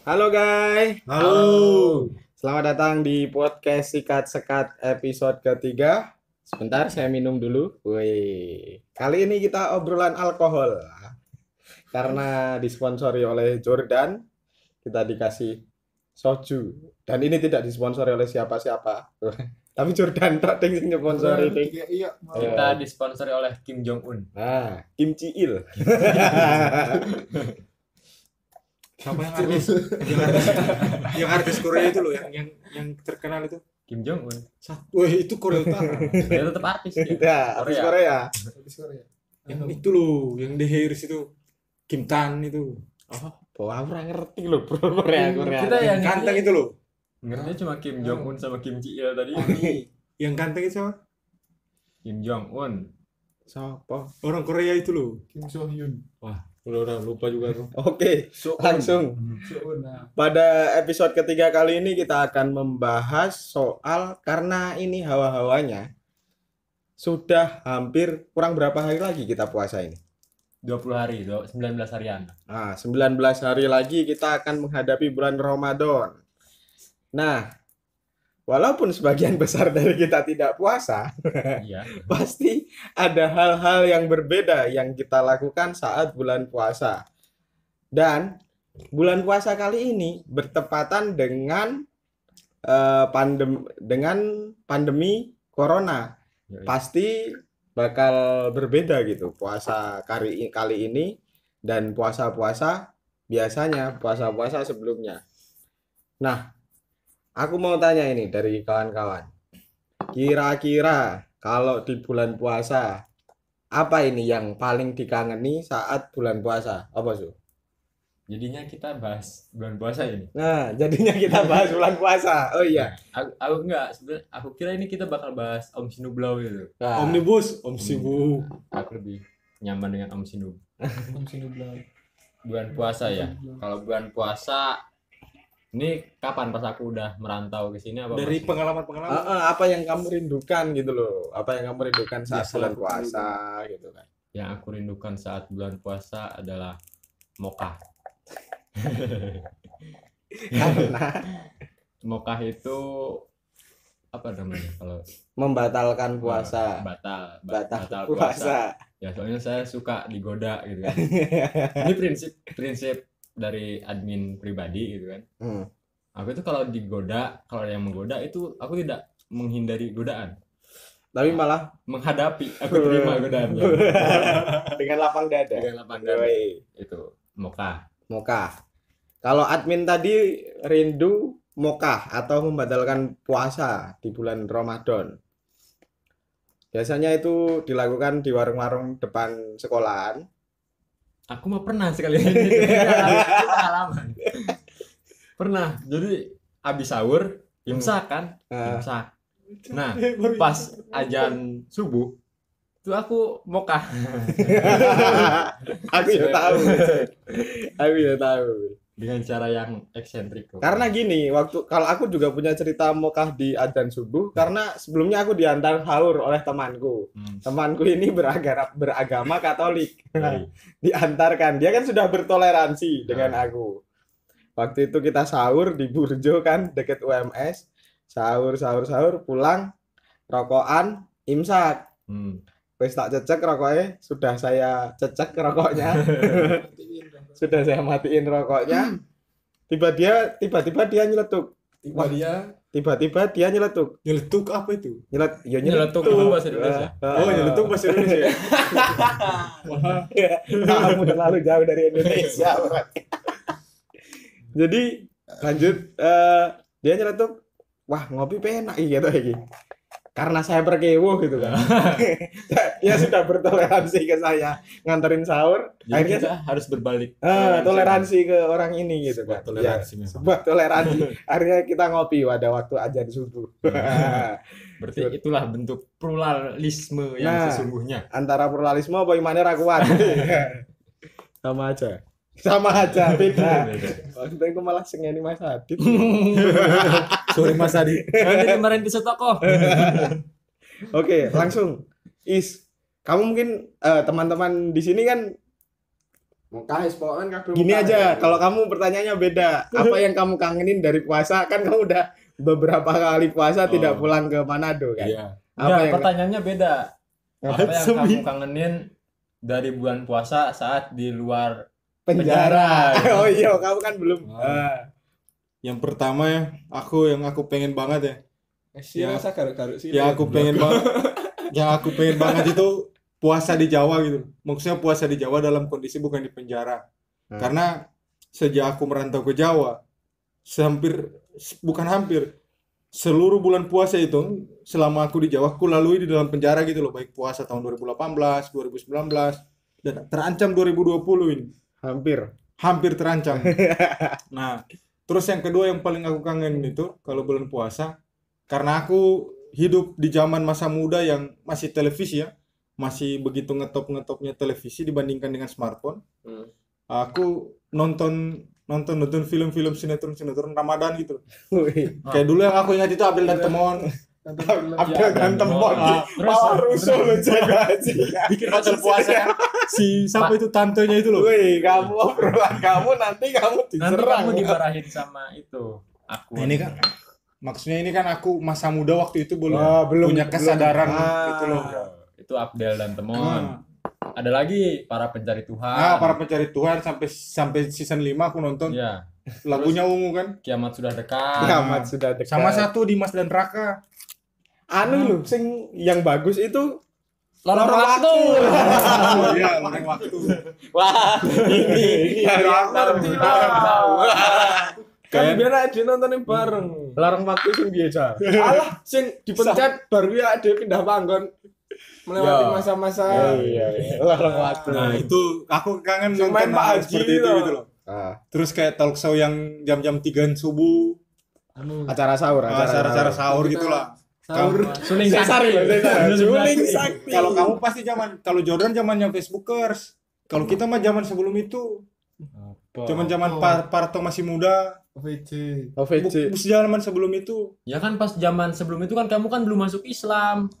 Halo guys. Halo. Selamat datang di podcast Sikat Sekat episode ketiga. Sebentar saya minum dulu. Woi. Kali ini kita obrolan alkohol. Karena disponsori oleh Jordan, kita dikasih soju. Dan ini tidak disponsori oleh siapa-siapa. Tapi Jordan tak ting sing nyponsori ting. Iya, iya. Kita disponsori oleh Kim Jong Un. Nah, Kim Il. Siapa yang artis? yang artis, yang artis Korea itu loh, yang yang yang terkenal itu. Kim Jong Un. Wah, itu Korea Utara. Dia tetap artis dia. Ya, artis Korea. artis Korea. Yang itu loh, yang The Harris itu. Kim Tan itu. Oh, bawa orang ngerti loh bro Korea Korea. Kita Yang yang ganteng itu loh. Ngerti cuma Kim Jong Un sama Kim Ji Il tadi. yang ganteng itu siapa? Kim Jong Un. Siapa? Orang Korea itu loh. Kim So Hyun. Wah, udah udah lupa juga tuh. Oke, langsung. Soon. Nah, Pada episode ketiga kali ini kita akan membahas soal karena ini hawa-hawanya sudah hampir kurang berapa hari lagi kita puasa ini. 20 hari, do- 19 harian. Nah, 19 hari lagi kita akan menghadapi bulan Ramadan. Nah, walaupun sebagian besar dari kita tidak puasa, Iya. pasti ada hal-hal yang berbeda yang kita lakukan saat bulan puasa. Dan bulan puasa kali ini bertepatan dengan eh, pandem dengan pandemi corona. Yoi. Pasti bakal berbeda gitu puasa kali kali ini dan puasa-puasa biasanya puasa-puasa sebelumnya. Nah, aku mau tanya ini dari kawan-kawan. Kira-kira kalau di bulan puasa, apa ini yang paling dikangeni saat bulan puasa? Apa, Su? Jadinya kita bahas bulan puasa ini. Nah, jadinya kita bahas bulan puasa. Oh iya. Aku, aku enggak, sebenarnya aku kira ini kita bakal bahas Om Sinublau gitu. Nah, Omnibus, Om Sibu. Aku lebih nyaman dengan Om Sinub. Kim Sinu bilang. Bulan puasa ya. Kalau bulan puasa ini kapan pas aku udah merantau ke sini apa Dari pengalaman-pengalaman. ah, apa yang kamu rindukan gitu loh? Apa yang kamu rindukan saat Biasa bulan puasa gitu kan? yang aku rindukan saat bulan puasa adalah mokah. Karena Mokah itu apa namanya kalau membatalkan puasa, batal ba- batal puasa. Ya soalnya saya suka digoda gitu kan. Ini prinsip prinsip dari admin pribadi gitu kan. Hmm. Aku itu kalau digoda, kalau ada yang menggoda itu aku tidak menghindari godaan, Tapi malah menghadapi. Aku terima godaannya. dengan lapang dada. Dengan lapang dada. Yoi. Itu mokah. Mokah. Kalau admin tadi rindu mokah atau membatalkan puasa di bulan Ramadan. Biasanya itu dilakukan di warung-warung depan sekolahan. Aku mah pernah sekali ini pengalaman. Pernah. Jadi habis sahur imsak kan? Nah, Imsak. Nah, pas ajan subuh itu aku mokah. aku ya tahu. Aku ya tahu. Dengan cara yang eksentrik. kok. Karena gini, waktu kalau aku juga punya cerita mokah di adzan subuh karena sebelumnya aku diantar sahur oleh temanku. Hmm. Temanku ini beragama beragama Katolik. Diantarkan. Dia kan sudah bertoleransi dengan Ah. aku. Waktu itu kita sahur di Burjo kan deket UMS. Sahur sahur sahur pulang rokokan imsak. Hmm. Wis tak cecek rokoknya, sudah saya cecek rokoknya. sudah saya matiin rokoknya. Tiba dia tiba-tiba dia nyeletuk. Tiba dia Tiba-tiba dia nyeletuk. Nyeletuk apa itu? Nyelet, ya Nyeletuk itu bahasa Indonesia. Ah, Oh, ah. nyeletuk bahasa Indonesia. Kamu terlalu jauh dari Indonesia. Bro. Jadi lanjut eh, dia nyeletuk, wah ngopi penak gitu iki. Karena saya berkewo gitu kan. dia sudah bertoleransi ke saya nganterin sahur, Jadi akhirnya kita harus berbalik. ah, toleransi ke orang ini gitu kan. Sebuah toleransi Ya, memang. sebuah toleransi. akhirnya kita ngopi pada waktu ajan subuh. Berarti itulah bentuk pluralisme yang Nah. sesungguhnya. Antara pluralisme apa imannya ra kuat. Sama aja. Sama aja, beda. Maksudnya aku malah sengeni Mas Adit. Sorry Mas Adi. Nanti kemarin di toko. Oke, langsung. Is, kamu mungkin eh, teman-teman di sini kan Mau kahis pokoknya kabeh Gini aja, kalau kamu pertanyaannya beda. Apa yang kamu kangenin dari puasa? Kan kamu udah beberapa kali puasa tidak Oh. pulang ke Manado kan? Iya. Apa Enggak, yang pertanyaannya beda. Apa yang Langsung kamu kangenin dari bulan puasa saat di luar penjara? penjara. oh iya, kamu kan belum. Oh. Ah. Yang pertama ya, aku yang aku pengen banget ya. sih Ya. rasa garuk-garuk sih Yang aku pengen banget yang aku pengen banget itu puasa di Jawa gitu. Maksudnya puasa di Jawa dalam kondisi bukan di penjara. Hmm. Karena sejak aku merantau ke Jawa, hampir bukan hampir seluruh bulan puasa itu selama aku di Jawa aku lalui di dalam penjara gitu loh, baik puasa tahun 2018, 2019 dan terancam 2020 ini. Hampir. Hampir terancam. Nah, terus yang kedua yang paling aku kangen itu kalau bulan puasa karena aku hidup di zaman masa muda yang masih televisi ya, masih begitu ngetop-ngetopnya televisi dibandingkan dengan smartphone. Hmm. Aku nonton nonton nonton film-film sinetron sinetron Ramadan gitu. Kayak dulu yang aku ingat itu Abdel dan Temon. Abdel dan Temon. Ah, terus rusuh lu jaga aja. bikin hotel puasa. Si siapa itu tantenya itu loh. Wih, kamu obrolan kamu nanti kamu nanti diserang. kamu dimarahin sama itu aku Nah, ini kan maksudnya ini kan aku masa muda waktu itu belum Oh, belum- punya belum. kesadaran Ah. gitu loh. itu Abdel dan Temon Ah. ada lagi para pencari Tuhan Ah, para pencari Tuhan sampai sampai season 5 aku nonton ya lagunya ungu kan. kiamat sudah dekat Kiamat sudah dekat. Sama satu Dimas dan Raka. anu loh, sing yang bagus itu lorong waktu Oh iya, lorong waktu. Wah, ini yang ngerti tahu. lah. Kan Kayak- biar aja nontonin bareng. Larang waktu sing biasa. Alah, sing dipencet baru ya dia pindah panggon melewati masa-masa iya, iya. Larang waktu. Nah, itu aku kangen nonton main Pak hal Haji seperti itu loh. gitu loh. Ah, Terus kayak talk show yang jam-jam 3 subuh, acara sahur, acara-acara sahur Kita- gitu lah. Sahur. suling sesari. Suling sakti. Kalau kamu pasti zaman kalau Jordan zamannya Facebookers. Kalau kita mah zaman sebelum itu, zaman-zaman Par Parto masih muda. OVJ. Bu- zaman sebelum itu. ya kan pas zaman sebelum itu kan kamu kan belum masuk Islam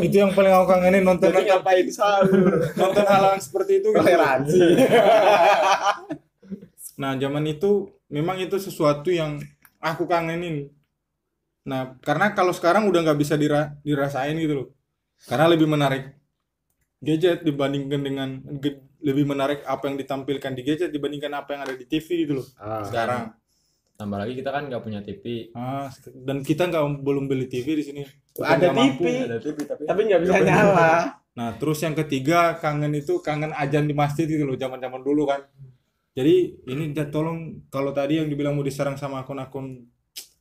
Itu yang paling aku kangenin nonton Jadi ngapain sahur? nonton hal yang seperti itu gitu. Toleransi. Nah, zaman itu memang itu sesuatu yang aku kangenin. Nah, karena kalau sekarang udah nggak bisa dira- dirasain gitu loh. Karena lebih menarik gadget dibandingkan dengan lebih menarik apa yang ditampilkan di gadget dibandingkan apa yang ada di TV gitu loh. Ah, Sekarang. tambah lagi kita kan nggak punya TV Ah, dan kita nggak belum beli TV di sini. Ada mampu. Ada TV tapi tapi nggak bisa nyala. Nah, terus yang ketiga kangen itu kangen ajan di masjid gitu loh, zaman-zaman dulu kan. Jadi ini dia tolong kalau tadi yang dibilang mau diserang sama akun-akun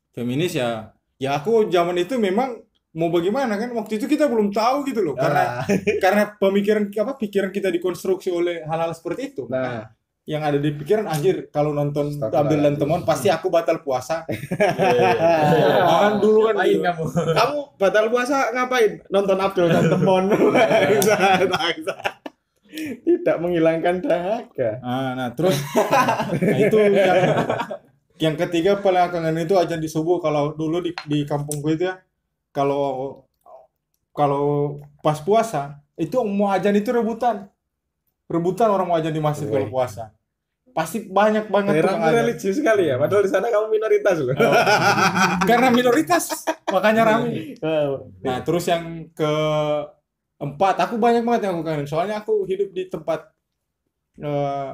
feminis ya, ya aku zaman itu memang mau bagaimana kan waktu itu kita belum tahu gitu loh karena karena pemikiran apa pikiran kita dikonstruksi oleh hal-hal seperti itu. Nah, Yang ada di pikiran anjir kalau nonton. Abdul dan Temon pasti aku batal puasa. Nah, kan dulu kan gitu. kamu kamu batal puasa ngapain? Nonton Abdul dan Temon. Tidak menghilangkan dahaga. Ah, nah terus nah, itu yang, yang ketiga kangen itu ajan di subuh kalau dulu di di kampung gue itu ya kalau kalau pas puasa itu mau ajan itu rebutan rebutan orang mau ajan di masjid kalau puasa pasti banyak banget ajan. religius sekali ya. Padahal di sana kamu minoritas loh. Oh. karena minoritas makanya rame Oh. nah terus yang keempat aku banyak banget yang aku kangen soalnya aku hidup di tempat eh,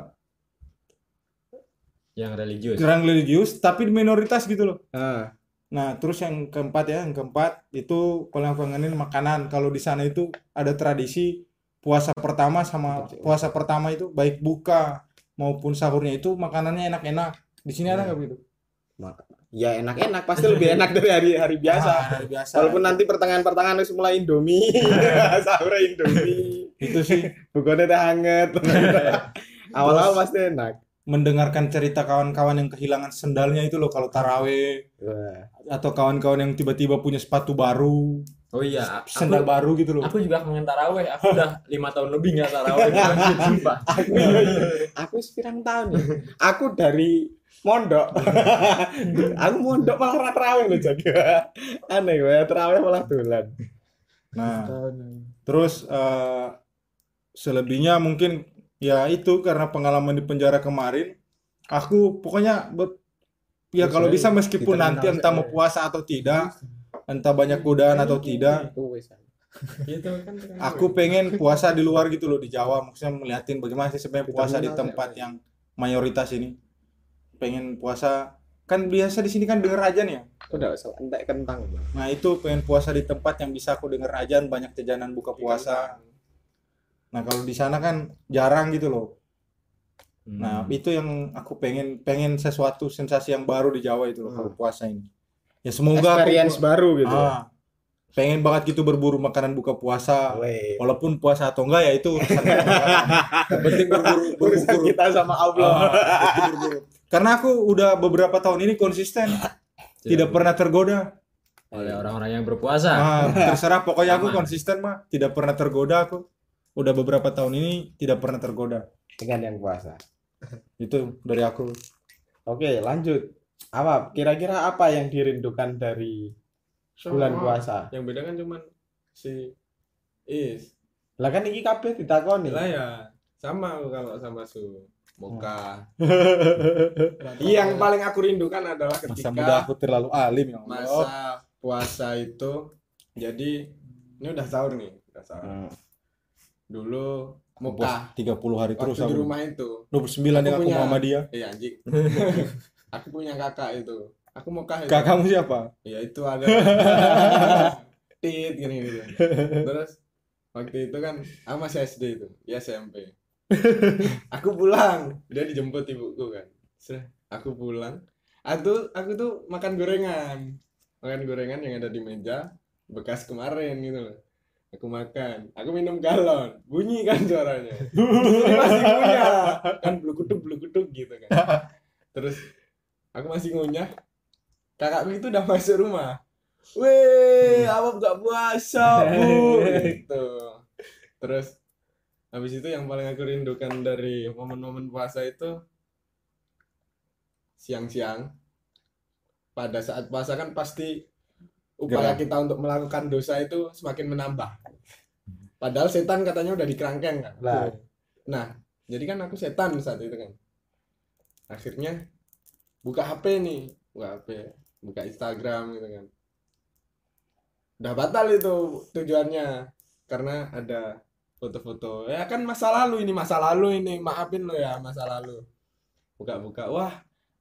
yang religius kurang religius tapi minoritas gitu loh Ah, Nah, terus yang keempat ya, yang keempat itu kalau yang kangenin makanan. Kalau di sana itu ada tradisi puasa pertama sama puasa pertama itu baik buka maupun sahurnya itu makanannya enak-enak. Di sini ada nggak begitu? Ya enak-enak pasti lebih enak dari hari-hari biasa. Ah, hari biasa. Walaupun nanti pertengahan-pertengahan harus mulai Indomie, sahur Indomie, itu sih bukannya teh hangat. Awal-awal pasti enak. mendengarkan cerita kawan-kawan yang kehilangan sendalnya itu loh kalau taraweh Wah. atau kawan-kawan yang tiba-tiba punya sepatu baru, oh iya aku, sendal baru gitu loh. aku juga kangen taraweh aku udah lima tahun lebih nggak taraweh Aku, aku sepirang tahun ya. Aku dari mondok. aku mondok malah ra terawih loh jaga. Aneh gue terawih malah dolan. Nah, terus eh, selebihnya mungkin ya itu karena pengalaman di penjara kemarin aku pokoknya ber- ya kalau bisa meskipun nanti entah mau puasa atau tidak entah banyak godaan atau tidak Gitu kan. aku pengen puasa di luar gitu loh di Jawa maksudnya melihatin bagaimana sih sebenarnya puasa di tempat yang mayoritas ini pengen puasa. Kan biasa di sini kan denger ajan ya? Udah entek kentang nah itu pengen puasa di tempat yang bisa aku denger ajan banyak jajanan buka puasa. nah kalau di sana kan jarang gitu loh. Nah itu yang aku pengen pengen sesuatu sensasi yang baru di Jawa itu loh kalau puasa ini. Ya semoga aku- experience baru gitu. Ah, pengen banget gitu berburu makanan buka puasa Weh. walaupun puasa atau enggak ya itu urusan kita. Yang penting berburu berburu. Kita sama Allah. Ah, berburu. karena aku udah beberapa tahun ini konsisten. Tidak pernah tergoda. Oleh orang-orang yang berpuasa. ah, terserah pokoknya aku Aman. konsisten mah tidak pernah tergoda aku. Udah beberapa tahun ini tidak pernah tergoda. Dengan yang puasa. Itu dari aku. Oke lanjut. Apa kira-kira apa yang dirindukan dari bulan puasa Yang beda kan cuman si Is. lah kan ini kabeh ditakoni Lah ya sama aku kalau sama Su. Moka. Rata-rata. Yang paling aku rindukan adalah masa ketika muda aku terlalu alim ya Allah masa puasa itu jadi ini udah sahur nih, udah sahur. Hmm. Dulu Aku Moka puas 30 hari terus waktu di aku rumah itu. 29 yang aku punya- sama dia Iya anjing. aku punya kakak itu. Aku Moka itu. kakakmu siapa Ya itu ada tit gini gitu. Terus waktu itu kan aku masih SD itu, ya SMP. aku pulang, dia dijemput ibuku kan. Aku pulang. Aku aku tuh makan gorengan. Makan gorengan yang ada di meja bekas kemarin gitu loh. Aku makan, aku minum galon, bunyi kan suaranya. masih ngunyah, kan blukuduk blukuduk gitu kan. Terus aku masih ngunyah, kakakku itu udah masuk rumah. Weh, apa buka puasa, Bu? gitu. Terus habis itu yang paling aku rindukan dari momen-momen puasa itu siang-siang. Pada saat puasa kan pasti upaya Gerah. kita untuk melakukan dosa itu semakin menambah. Padahal setan katanya udah dikerangkeng kan. Lah. Nah, jadi kan aku setan saat itu kan. Akhirnya buka HP nih, buka HP, buka Instagram gitu kan. Udah batal itu tujuannya karena ada foto-foto. Ya kan masa lalu ini, masa lalu ini. Maafin lo ya, masa lalu. Buka-buka, wah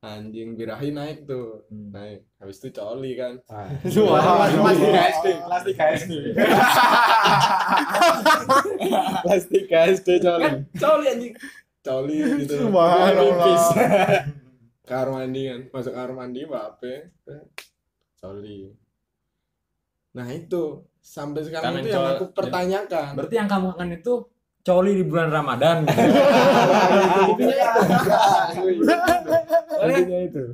anjing birahi naik tuh. Naik. Habis itu coli kan. Wah. Wah, Kelas iya. 3 SD, kelas 3 SD. plastik coli kan coli anjing coli gitu Subhanallah. Ke kamar mandi kan masuk kamar mandi bape coli nah itu. Sampai sekarang Kangen itu yang aku pertanyakan. Berarti yang kamu kangen itu coli di bulan Ramadan. gitu. intinya itu.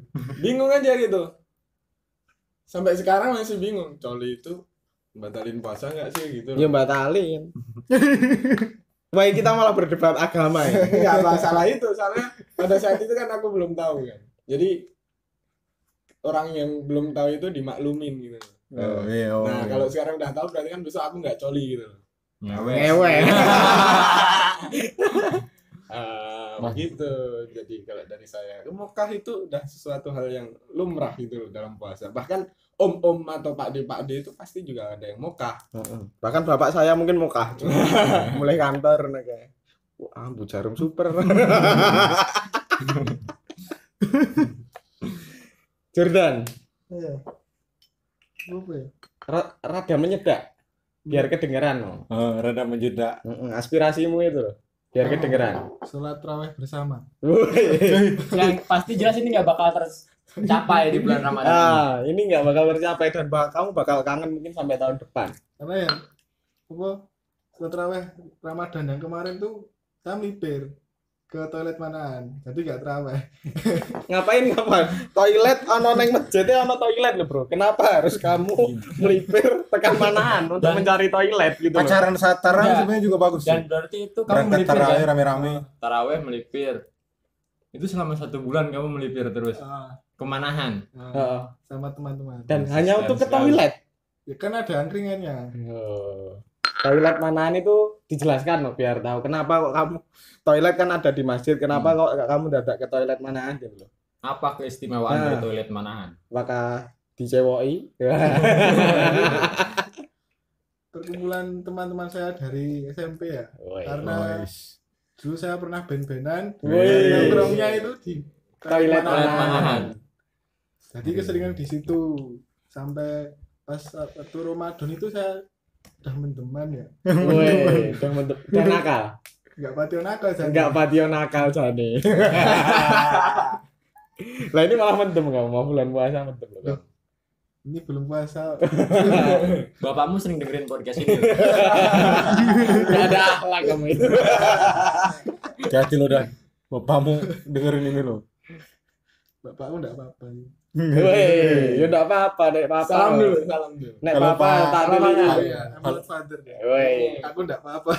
Bingung aja gitu sampai sekarang masih bingung. Coli itu batalin puasa nggak sih gitu ya batalin Wah kita malah berdebat agama ya. Nggak masalah itu. Soalnya pada saat itu kan aku belum tahu kan. Jadi orang yang belum tahu itu dimaklumin gitu. Oh, iya, oh, nah iya. kalau sekarang udah tahu berarti kan besok aku nggak coli gitu ngewe. Ah, gitu. Jadi kalau dari saya Mekah itu udah sesuatu hal yang lumrah gitu loh dalam puasa. Bahkan om-om atau pak d pak d itu pasti juga ada yang Mekah bahkan bapak saya mungkin mukah mulai kantor nih kayak wah bu jarum super. Jordan. Iya. Ya? ra- rada menyedak biar kedengeran loh Oh, rada menjeda Mm-mm, aspirasimu itu loh biar kedengeran. Sholat raweh bersama. Yang pasti jelas ini nggak bakal tercapai di bulan Ramadan. ah ini nggak bakal tercapai dan bak- kamu bakal kangen mungkin sampai tahun depan Karena ya apa sholat raweh Ramadan yang kemarin tuh saya melipir ke toilet manaan. Jadi gak teraweh. ngapain ngapain toilet ono neng masjid ono toilet loh bro kenapa harus kamu melipir tekan manaan untuk Dan- mencari toilet gitu loh pacaran saat tarawih Enggak. sebenarnya juga bagus Dan sih berarti itu kamu berangkat melipir tarawih kan? rame-rame Taraweh melipir. Itu selama satu bulan kamu melipir terus. Ah, Kemanahan? ah, Heeh. sama teman-teman. dan Konsisten hanya untuk ke toilet Ya kan ada angkringannya. Oh. toilet manaan itu dijelaskan loh biar tahu kenapa kok kamu toilet kan ada di masjid kenapa kok kamu dadak ke toilet manaan gitu loh Apa keistimewaan Nah. dari toilet manahan? apakah dicewoki perkumpulan teman-teman saya dari SMP ya karena dulu saya pernah band-bandan Wih. nongkrongnya itu di Toilet Toilet manahan. manahan. Jadi keseringan di situ sampai pas waktu Ramadan itu saya udah mendeman ya Wih, udah mantep. Udah nakal. nggak patio nakal saya Enggak patio nakal Jani. Lah ini malah mendem kamu mau bulan puasa mendem loh. ini belum puasa Bapakmu sering dengerin podcast ini. Enggak ada akhlak kamu itu. Hati lo dan bapakmu dengerin ini lo. bapakku nggak apa-apa Wih, ya enggak apa-apa, Nek Papa. Salam dulu, salam dulu. Nek Kalau Papa tak dulu. Ya I'm not father ya Wih. aku nggak apa-apa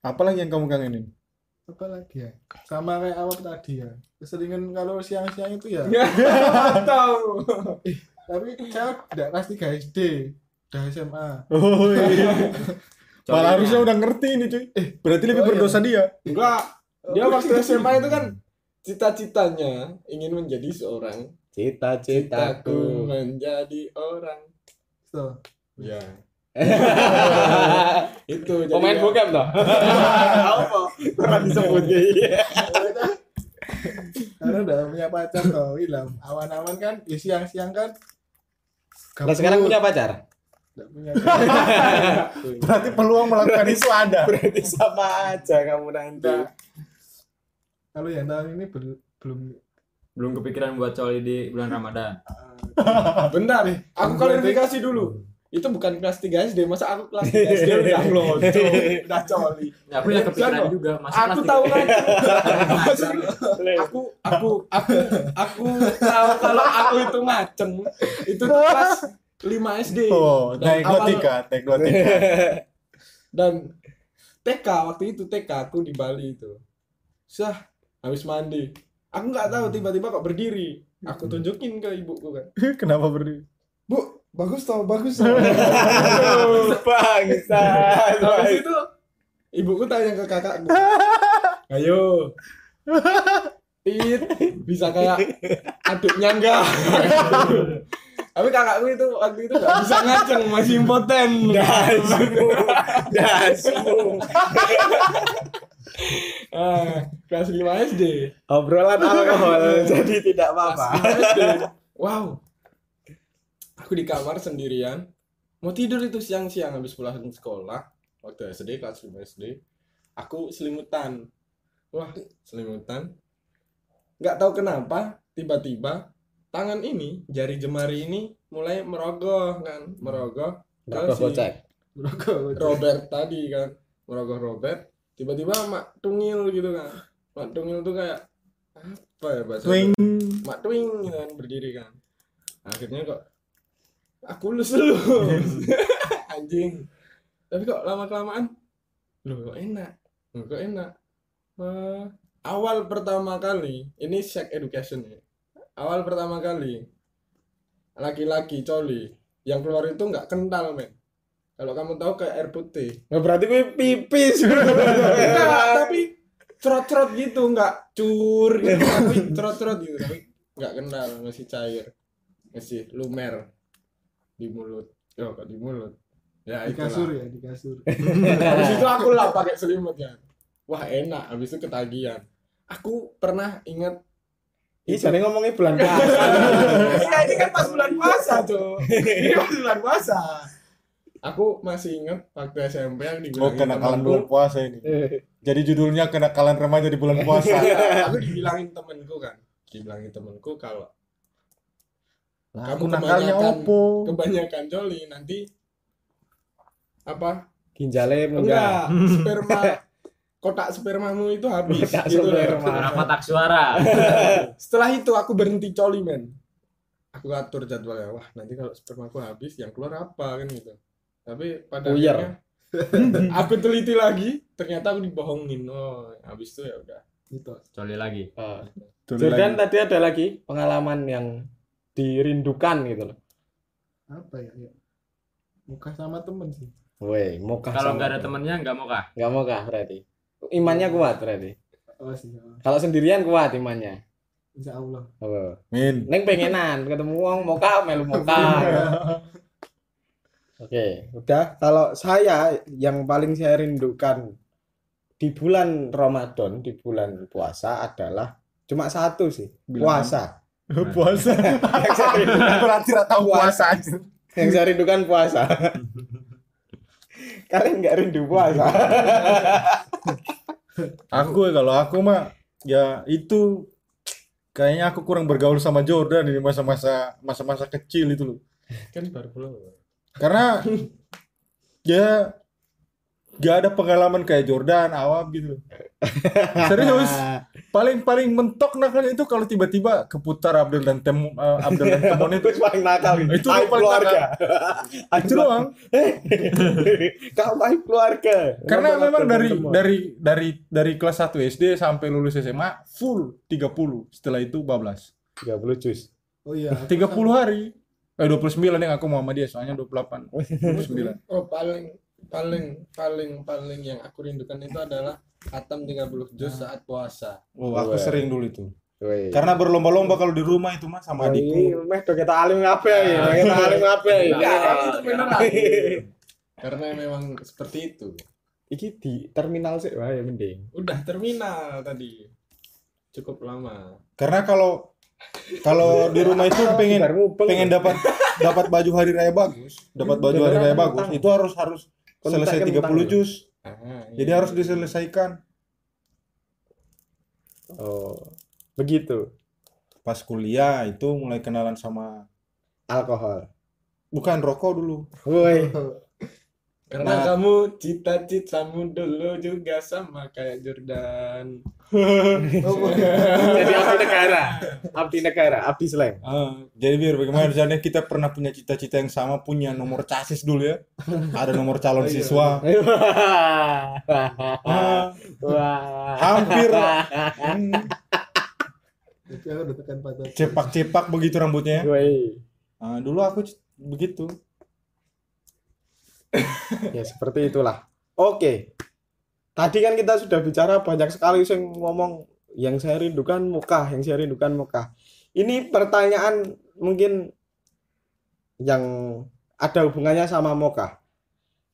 Apa lagi yang kamu kangenin? apa lagi ya sama kayak awal tadi ya keseringan kalau siang-siang itu ya Tahu. tapi saya udah kelas 3 SD udah SMA Oh iya. Malah harusnya udah ngerti ini cuy. Eh, berarti lebih Oh, iya. berdosa dia. Enggak. Dia waktu SMA itu kan cita-citanya ingin menjadi seorang Cita-citaku. Citaku menjadi orang. so Ya. itu jadi Pemain ya- bokep toh? Apa? Pernah disebut gitu. karena udah punya pacar toh hilang awan-awan kan ya siang-siang kan Lah sekarang punya pacar? Punya Berarti peluang melakukan itu ada. Berarti sama aja kamu nanti. Nggak. kalau yang tahun ini bel- belum Belum kepikiran buat coli di bulan Ramadan. Bentar, aku klarifikasi dulu. Itu bukan kelas 3 SD, masa aku kelas 3 SD udah lojo, udah coli. Ya, aku ya kepikiran juga. Masih Aku kelas tahu kan. aku aku aku aku tahu kalau aku itu ngaceng. Itu tuh kelas 5 SD. Oh, Dan naik awal- tika, naik tika. Dan TK waktu itu TK aku di Bali itu. Sah, habis mandi. Aku nggak tahu tiba-tiba kok berdiri. Aku tunjukin ke ibuku kan. Kenapa berdiri? Bu, bagus tau, bagus tau. Bangsa. Habis itu ibuku tanya ke kakakku. Ayo. Tit, bisa kayak adiknya enggak? Tapi kakakku itu waktu itu gak bisa ngaceng, masih impoten. Dasu. Dasu. Ah, kelas 5 SD. Obrolan alkohol jadi tidak apa-apa. Kelas 5 SD. Wow. Aku di kamar sendirian. Mau tidur itu siang-siang habis pulang sekolah. Waktu SD, kelas 5 SD. Aku selimutan. Wah, selimutan. Nggak tahu kenapa, tiba-tiba tangan ini, jari jemari ini mulai merogoh kan, merogoh. Rokok si gocek. rokok Robert tadi kan, merogoh Robert. Tiba-tiba mak tungil gitu kan. Mak tungil tuh kayak apa ya bahasa Twing. mak twing gitu kan berdiri kan akhirnya kok aku lulus dulu anjing tapi kok lama kelamaan loh kok enak loh kok enak Eh, awal pertama kali ini sex education ya awal pertama kali laki-laki coli yang keluar itu nggak kental men kalau kamu tahu kayak air putih Nggak berarti gue pipis. Enggak, tapi cerot-cerot gitu, enggak cur gitu, tapi cerot-cerot gitu, tapi enggak kenal, masih cair. Masih lumer di mulut. Oh, kok di mulut. Ya, di itulah. kasur ya di kasur Habis itu aku lah pakai selimutnya. Wah, enak. Habis itu ketagihan. Aku pernah ingat Ih, jadi ngomongnya bulan puasa. Iya, ini kan pas bulan puasa, Cok. Ini pas bulan puasa. Aku masih ingat waktu SMP yang Oh, dibilangin kenakalan bulan puasa ini. Jadi judulnya kenakalan remaja di bulan puasa. aku dibilangin temenku kan dibilangin temenku kalau Lah, Kamu aku nakalnya opo? kebanyakan coli nanti apa Ginjalnya enggak enggak. sperma kotak spermamu itu habis Kotak gitu loh. sperma. Suara kotak suara. setelah itu aku berhenti coli men aku atur jadwalnya wah nanti kalau spermaku habis yang keluar apa kan gitu tapi pada Puyer. akhirnya aku teliti lagi ternyata aku dibohongin oh habis itu ya udah Itu. Coli lagi. Oh. Tuh, Jordan lagi. tadi ada lagi pengalaman yang dirindukan gitu loh. Apa ya? ya. Muka sama temen sih. Woi, mokah Kalau nggak ada temennya nggak mau kah? Nggak mau kah berarti? Imannya kuat berarti. Oh sih. oh. Kalau sendirian kuat imannya. Insya Allah. Oh. Min. Neng pengenan ketemu wong moka melu moka. Oke, udah. Kalau saya yang paling saya rindukan di bulan Ramadan, di bulan puasa adalah cuma satu sih, Bilang puasa. puasa. yang, saya rindukan, Berarti tidak tahu puasa yang saya rindukan puasa. Kalian nggak rindu puasa? Aku kalau aku mah ya itu kayaknya aku kurang bergaul sama Jordan ini masa-masa masa-masa kecil itu loh. Kan baru pulang. Karena ya gak ada pengalaman kayak Jordan awam gitu. Serius. Paling paling mentok nakalnya itu kalau tiba-tiba keputar Abdul dan Tem eh, Abdul dan Temon itu Itu paling nakal gitu. Itu Aib paling keluarga. itu doang. Kamu aib keluarga. Karena memang Abdul dari dari dari dari kelas 1 SD sampai lulus SMA full 30. Setelah itu bablas. 30 jus. Oh iya. aku 30 sama- hari. Eh 29 yang aku mau sama dia soalnya 28. 29. Oh paling paling paling paling yang aku rindukan itu adalah Atam 30 juz saat puasa. Oh, aku Wah. sering dulu itu. Woi. Karena berlomba-lomba kalau di rumah itu mas sama adikku. Meh do kita alim ngapain ya? Kita alim ngapain? Ya, itu beneran. Karena memang seperti itu. Iki di terminal sih, wah ya mending. Udah terminal tadi. Cukup lama. Karena kalau kalau di rumah itu pengen pengen dapat dapat baju hari raya bagus, dapat baju hari raya bagus, itu harus harus selesai 30 Kentang-kentang. jus. Ah, Jadi iya. harus diselesaikan. Oh, begitu. Pas kuliah itu mulai kenalan sama Alkohol. bukan rokok dulu. Woi, Karena Nah. kamu cita-citamu dulu juga sama kayak Jordan. jadi abdi negara, abdi negara, abdi slang. Ah, jadi biar bagaimana misalnya kita pernah punya cita-cita yang sama, punya nomor casis dulu ya. Ada nomor calon siswa. Wah. hampir hmm, cepak-cepak begitu rambutnya. Ah, dulu aku begitu. Ya seperti itulah. Oke. Tadi kan kita sudah bicara banyak sekali yang ngomong yang saya rindukan Mekah, yang saya rindukan Mekah. Ini pertanyaan mungkin yang ada hubungannya sama Mekah.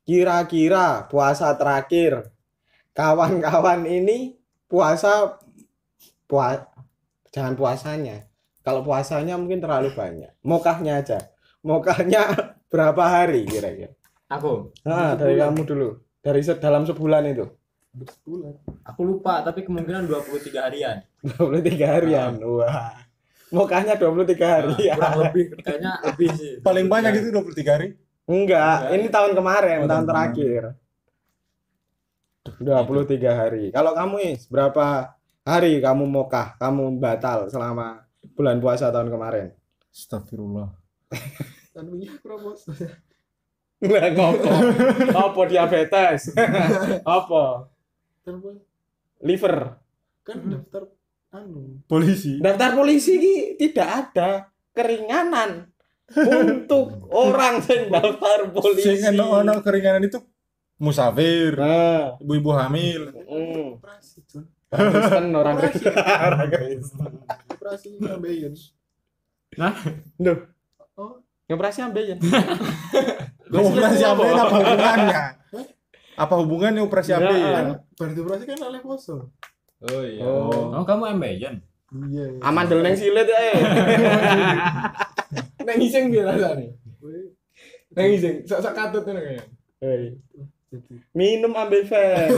Kira-kira puasa terakhir kawan-kawan ini puasa puas jangan puasanya. Kalau puasanya mungkin terlalu banyak. Mokahnya aja. Mokahnya berapa hari kira-kira? Aku, Nah, dari kamu dulu. Dari se- dalam sebulan itu. bersebulan. aku lupa tapi kemungkinan 23 harian. 23 harian. Wah. Mokahnya 23 hari. Nah, kurang lebih kayaknya lebih sih. Paling banyak itu 23 hari. Enggak, ini tahun kemarin, Oh, tahun tahun terakhir. 23 hari. Kalau kamu Is, berapa hari kamu mokah, kamu batal selama bulan puasa tahun kemarin? Astagfirullah. Dan propos. Nggak ngopo. Apa diabetes? Apa? Liver. kan daftar anu. Polisi. Daftar polisi ki tidak ada keringanan untuk orang yang daftar polisi. Sing ono ono keringanan itu musafir, Nah, ibu-ibu hamil. mm. Operasi, orang Kristen, orang Operasi. Kristen. Orang Kristen. Operasi ngambilin. Duh, Oh, ngoperasi ambeien. Operasi apa apa hubungannya? Apa hubungannya operasi ya? kan berarti operasi kan oleh poso. Oh iya. Oh. Oh, kamu ambeien? Iya. iya. Amandel neng silit ya. Nang iseng biasa nih. Nang iseng. Sak-sak katut tuh Jadi Minum ambil fan.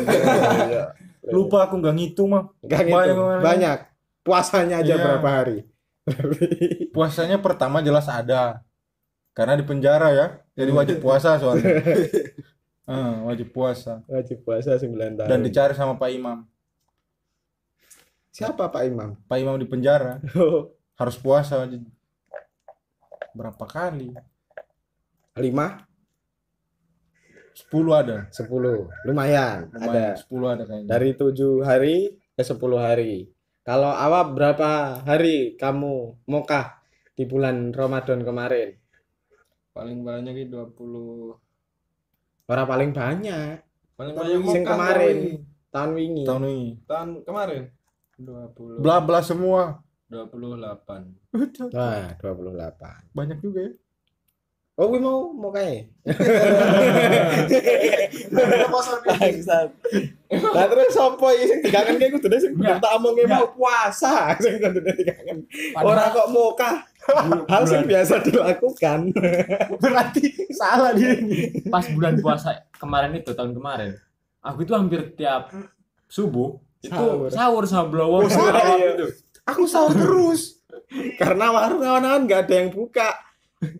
Lupa aku nggak ngitung mah. Enggak gitu. Banyak. Banyak. Puasanya aja Iya. berapa hari? Puasanya pertama jelas ada. Karena di penjara ya. Jadi wajib puasa soalnya. Eh, wajib puasa. Wajib puasa 9 tahun. Dan dicari sama Pak Imam. Siapa Pak Imam? Pak Imam di penjara harus puasa berapa kali? 5, 10 ada. 10. Lumayan. Lumayan, Ada. 10 ada kayaknya. Dari 7 hari ke 10 hari. Kalau awak berapa hari kamu mokah di bulan Ramadan kemarin? Paling banyak itu 20 Orang paling banyak paling Tahun banyak sing kemarin. tahun wingi. tahun ini tahun kemarin 20 bla bla semua 28 Wah, 28. banyak juga ya Oh, gue mau mau kayak. Lah terus sopo iki sing dikangen kayak kudu sing Enggak. tak omongke Enggak. mau puasa sing kudu dikangen. Padahal- Ora kok mokah. Hal sing biasa dilakukan. berarti salah dia ini pas bulan puasa kemarin itu tahun kemarin aku itu hampir tiap subuh itu Sahur. sahur sama blowo Oh, sahur, iya. Aku sahur terus. Karena warung kawan-kawan nggak ada yang buka.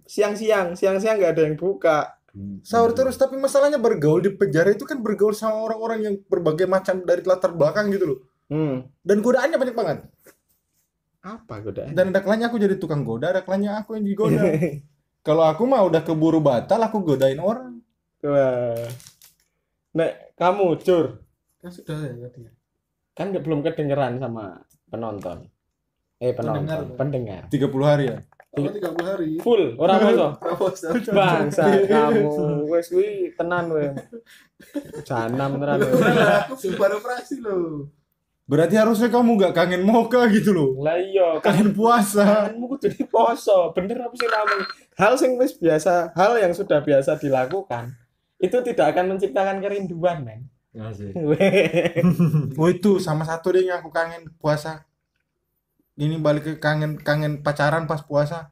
Siang-siang, siang-siang nggak ada yang buka. sahur terus tapi masalahnya bergaul di penjara itu kan bergaul sama orang-orang yang berbagai macam dari latar belakang gitu loh Hmm. dan godaannya banyak banget Apa godaan? dan ada kalanya aku jadi tukang goda ada kalanya aku yang digoda kalau aku mah udah keburu batal aku godain orang Wah. Nek kamu cur, Kan sudah ya tadi. kan nggak- belum kedengeran sama penonton. Eh penonton, pendengar. 30 hari ya Kalau 30 hari. Full, orang poso. Terus Bangsa kamu wes kuwi tenan we. Janam tenan aku baru operasi loh. Berarti harusnya kamu gak kangen moka gitu loh Lah iya, kan kangen puasa kangenmu kudu diposo. Bener apa sih ngomong? Hal sing wis biasa, hal yang sudah biasa dilakukan itu tidak akan menciptakan kerinduan, men. Nggak sih. oh itu sama satu deh yang aku kangen puasa ini balik ke kangen kangen pacaran pas puasa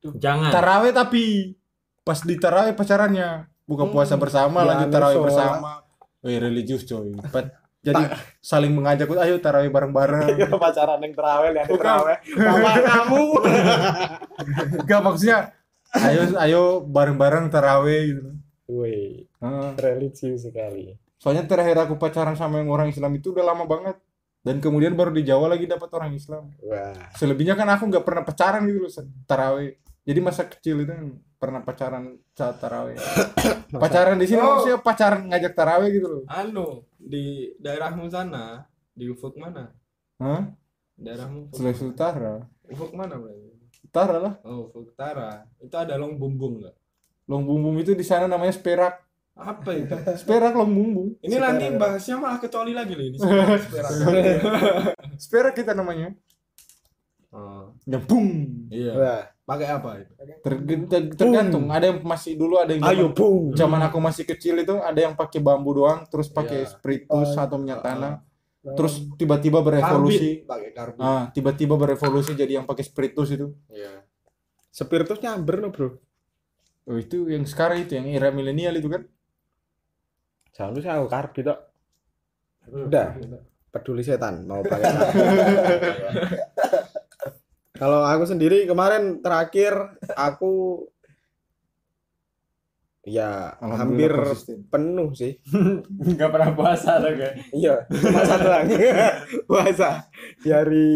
jangan taraweh tapi pas di taraweh pacarannya buka Hmm. puasa bersama Ya, lanjut taraweh sholat. bersama Wih religius coy Jadi saling mengajak ayo taraweh bareng-bareng. Ya pacaran yang terawih, yang terawih. Bapak kamu. enggak maksudnya ayo ayo bareng-bareng taraweh gitu. Wih, Heeh. religius sekali. soalnya terakhir aku pacaran sama yang orang Islam itu udah lama banget. Dan kemudian baru di Jawa lagi dapat orang Islam. Wah, selebihnya kan aku nggak pernah pacaran gitu loh taraweh jadi masa kecil itu pernah pacaran saat taraweh. Pacaran di sini Oh. maksudnya pacaran ngajak taraweh gitu loh. Anu di daerahmu sana di ufuk mana? Hah? daerahmu Sulawesi Utara. Ufuk mana berarti Utara lah. Oh ufuk utara. Itu ada long bumbung nggak? Long bumbung itu di sana namanya sperak. Apa itu? Sperak long bumbung ini nanti bahasnya malah ketoli lagi loh ini. Seperak. sperak. Kita namanya. Oh. Nyembung iya. Wah. Pakai apa? Itu Ter- ter- tergantung. Ada yang masih dulu ada yang zaman, Ayo, zaman aku masih kecil itu ada yang pakai bambu doang terus pakai Iya. spiritus Oh, atau minyak tanah. terus tiba-tiba berevolusi. Karbit karbit ah tiba-tiba berevolusi jadi yang pakai spiritus itu. Iya. Spiritus nyamber no, Bro. oh itu yang sekarang itu yang era milenial itu kan? Jangan lupa aku karb gitu. Udah. Peduli setan mau pakai. Kalau aku sendiri kemarin terakhir aku ya hampir konsisten. penuh sih. nggak pernah puasa tuh kan Iya, cuma satu lagi puasa di hari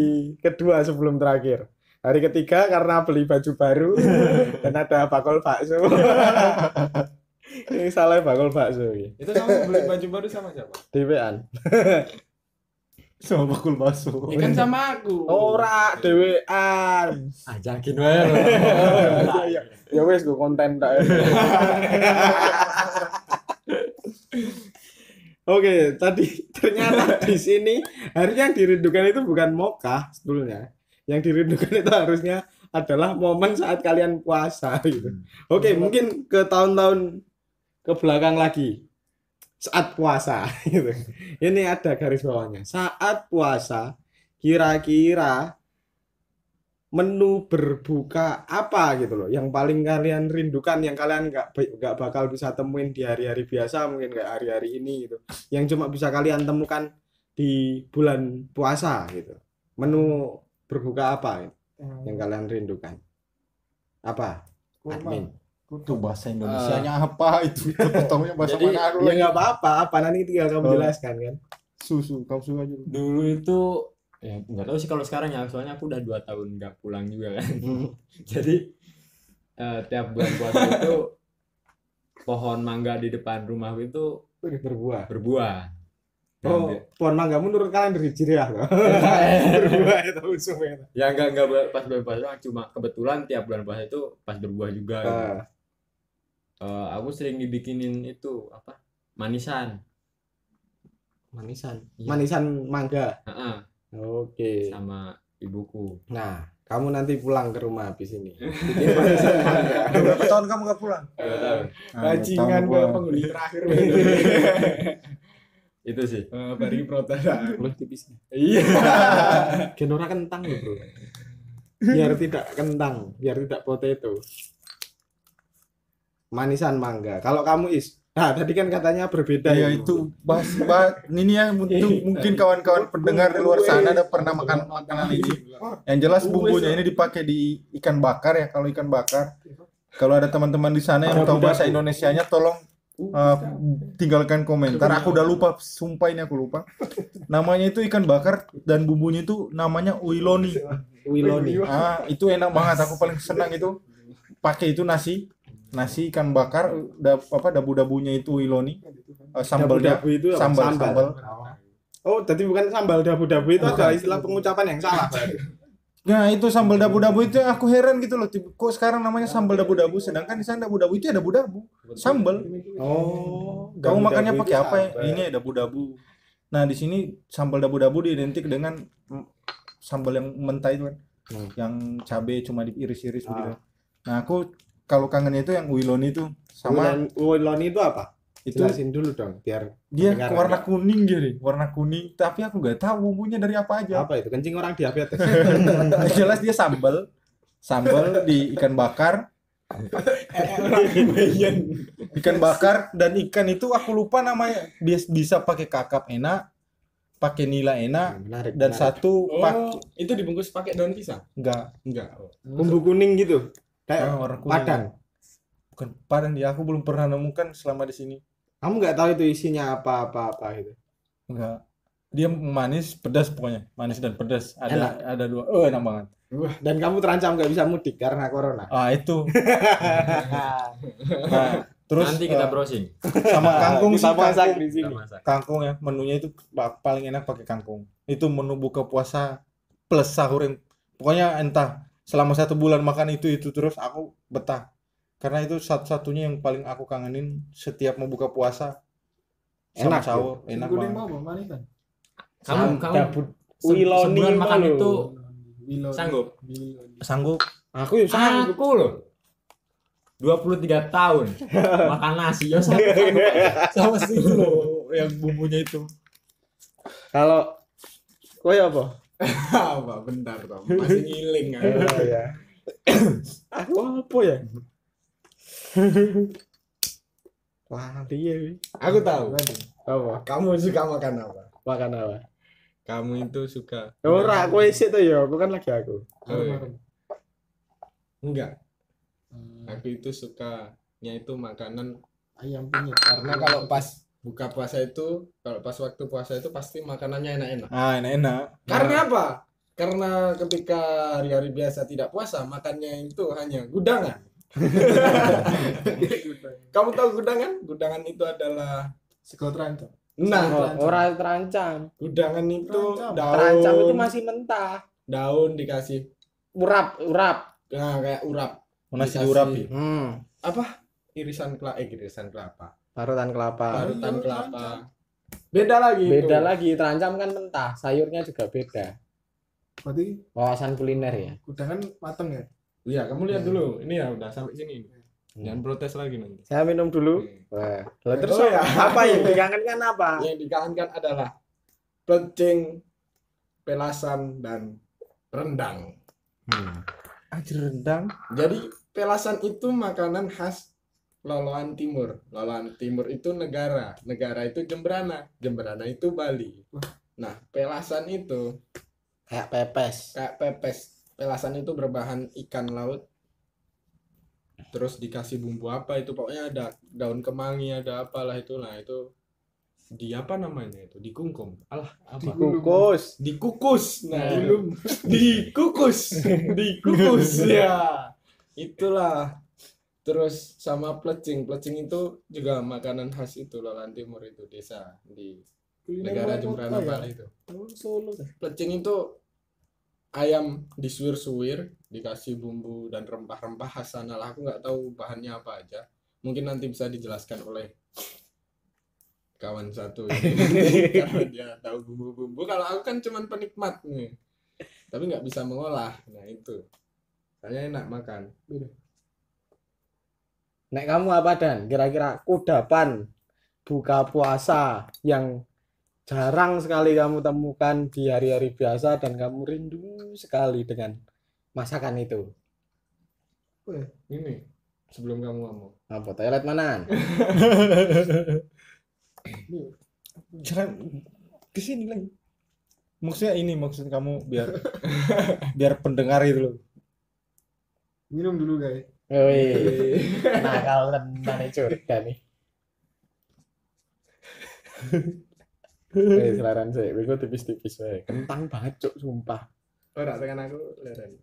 kedua sebelum terakhir. Hari ketiga karena beli baju baru dan ada bakul bakso. Ini salah bakul bakso ini. itu kamu beli baju baru sama siapa Dewean. Sama bakul bakso ya kan sama aku Ora dewean. ajakin wae lo. Ya, ya wes gue konten tak. Oke, tadi ternyata di sini harusnya yang dirindukan itu bukan mokah sebetulnya. Yang dirindukan itu harusnya adalah momen saat kalian puasa gitu. Oke, mungkin ke tahun-tahun ke belakang lagi saat puasa gitu. Ini ada garis bawahnya. Saat puasa kira-kira menu berbuka apa gitu loh. Yang paling kalian rindukan yang kalian nggak nggak bakal bisa temuin di hari-hari biasa mungkin kayak hari-hari ini gitu. Yang cuma bisa kalian temukan di bulan puasa gitu. Menu berbuka apa yang kalian rindukan? Apa? Admin itu bahasa Indonesianya apa itu? Tahunya bahasa jadi mana aku ya nggak apa-apa. Apa? Nanti tinggal kamu Oh. jelaskan kan? Susu kamu suka aja dulu. Itu ya nggak tahu sih kalau sekarang ya. Soalnya aku udah dua tahun nggak pulang juga kan? Jadi eh, tiap bulan puasa itu pohon mangga di depan rumahku itu berbuah. Berbuah Oh, Ambil. pohon mangga menurut kalian dari Hijriah loh. Berbuah itu usum itu. ya enggak enggak pas bulan puasa cuma kebetulan tiap bulan puasa itu pas berbuah juga gitu. Ah, Eh, aku sering dibikinin itu apa manisan manisan. Iya. Manisan mangga. Heeh, Oke. sama ibuku Nah, kamu nanti pulang ke rumah habis ini. Berapa tahun kamu gak pulang? Dua tahun. Nah, Bajingan gua gua. penghuni terakhir. itu sih Eh, Bari protes. Lu tipisnya. Iya. Genora kentang loh, Bro. Biar tidak kentang, biar tidak potato. Manisan mangga. Kalau kamu is, nah tadi kan katanya berbeda Ya itu bahas ini ya mungkin, mungkin kawan-kawan pendengar di luar sana ada pernah makan makanan ini. Yang jelas bumbunya ini dipakai di ikan bakar ya kalau ikan bakar. Kalau ada teman-teman di sana yang tahu bahasa Indonesianya tolong uh, tinggalkan komentar. Aku udah lupa, sumpah ini aku lupa. Namanya itu ikan bakar dan bumbunya itu namanya uiloni. Wiloni. Ah, itu enak banget. Aku paling senang itu pakai itu nasi, nasi ikan bakar, da, apa dabu-dabunya itu uiloni. Uh, sambalnya, Dabu-dabu itu apa? sambal, sambal. Oh, jadi bukan sambal dabu-dabu itu adalah istilah pengucapan yang salah. Nah itu sambal dabu-dabu itu aku heran gitu loh. Kok sekarang namanya sambal dabu-dabu, sedangkan di sana dabu-dabu itu ya dabu-dabu, sambal. Oh, Kamu makannya pakai apa ya? sambal. Ini ya dabu-dabu. Nah di sini sambal dabu-dabu identik dengan sambal yang mentah itu kan, Hmm. yang cabai cuma diiris-iris Ah. begitu. Nah aku kalau kangennya itu yang wiloni itu sama Wilon- Wiloni itu apa? itu Jelasin dulu dong, biar dia pendengar warna enggak- kuning dia deh, warna kuning. Tapi aku nggak tahu bumbunya dari apa aja. apa itu? Kencing orang diabetes. Jelas dia sambal, sambal di ikan bakar, ikan bakar dan ikan itu aku lupa namanya Bias- bisa pakai kakap enak pakai nila enak menarik. dan menarik. satu pak Oh, itu dibungkus pakai daun pisang? enggak Enggak. bumbu kuning gitu. Kayak kuning. padang. bukan padang dia aku belum pernah nemukan selama di sini Kamu nggak tahu itu isinya apa-apa apa gitu. enggak dia manis pedas pokoknya manis dan pedas ada Enak. ada dua oh enak banget Dan kamu terancam nggak bisa mudik karena corona. ah itu nah terus nanti kita eh, browsing sama kangkung Kita sih masak kangkung. di sini. masak kangkung ya menunya itu pa- paling enak pakai kangkung itu menu buka puasa plus sahur yang pokoknya entah selama satu bulan makan itu itu terus aku betah. Karena itu satu-satunya yang paling aku kangenin setiap mau buka puasa. Sama Enak, sahur enak banget. kamu kamu Wiloni sebulan makan malu. itu Wiloni. Sanggup? Sanggup. Aku ya sanggup. aku loh. 23 tahun makan nasi. Ya sanggup sama sih loh yang bumbunya itu. Kalau kowe apa? Apa? Bentar, Tom. Masih ngiling kan. Oh ya. Aku apa ya? Wah, nanti ya. Wi. Aku tahu. Apa? Kamu suka makan apa? Makan apa? Kamu itu suka Ora, aku isi tuh ya, bukan lagi aku. Oh, iya. Enggak, Hmm, aku itu sukanya itu makanan Ayam penyet. karena kalau pas buka puasa itu, kalau pas waktu puasa itu pasti makanannya enak-enak. ah enak enak Karena apa? Karena ketika hari-hari biasa tidak puasa, makannya itu hanya gudangan. Kamu tahu gudangan? Gudangan itu adalah Sego terancam. nah, Terancam. Ora terancam. gudangan itu Terancam. daun Terancam itu masih mentah. daun dikasih Urap, urap. nah, kayak urap. Mau nasi diurapi Hmm. Apa? Irisan kelapa, eh irisan kelapa. Parutan kelapa. Parutan kelapa. Beda lagi Beda itu. lagi, terancam kan mentah, sayurnya juga beda. Berarti Wawasan kuliner ya. kudangan mateng ya? Iya, kamu lihat dulu. Ini ya udah sampai sini. Hmm. Jangan protes lagi nanti. Saya minum dulu. Wah, terus Oh, ya. apa yang dikangenkan apa? Yang dikangenkan adalah pecing, pelasan dan rendang. Hmm. aja rendang Jadi pelasan itu makanan khas Loloan Timur. Loloan Timur itu negara. Negara itu Jemberana. Jemberana itu Bali. Nah, pelasan itu Kayak pepes. kayak pepes. Pelasan itu berbahan ikan laut. Terus dikasih bumbu apa itu pokoknya ada daun kemangi ada apalah itu nah itu di apa namanya itu dikungkum alah apa Kukus. dikukus nah dikukus dikukus ya itulah terus sama plecing plecing itu juga makanan khas itu Lolan Timur itu desa di kuliner negara kota ya? Bali itu. Oh, Solo plecing itu ayam disuir-suir dikasih bumbu dan rempah-rempah khas sana lah. Aku nggak tahu bahannya apa aja. Mungkin nanti bisa dijelaskan oleh kawan satu ini. karena dia tahu bumbu-bumbu. Kalau aku kan cuman penikmat nih tapi nggak bisa mengolah. Nah itu. Saya enak makan Nek kamu apa Dan? Kira-kira kudapan buka puasa yang jarang sekali kamu temukan di hari-hari biasa dan kamu rindu sekali dengan masakan itu. ini sebelum kamu ngomong Apa toilet manaan? Jangan ke sini lagi. Maksudnya ini maksud kamu biar biar pendengar itu loh. Minum dulu guys. Wih, nakal tenan nih curga nih. Eh, selaran sih, bego tipis-tipis wae. Kentang banget, cuk, sumpah. ora tekan aku leren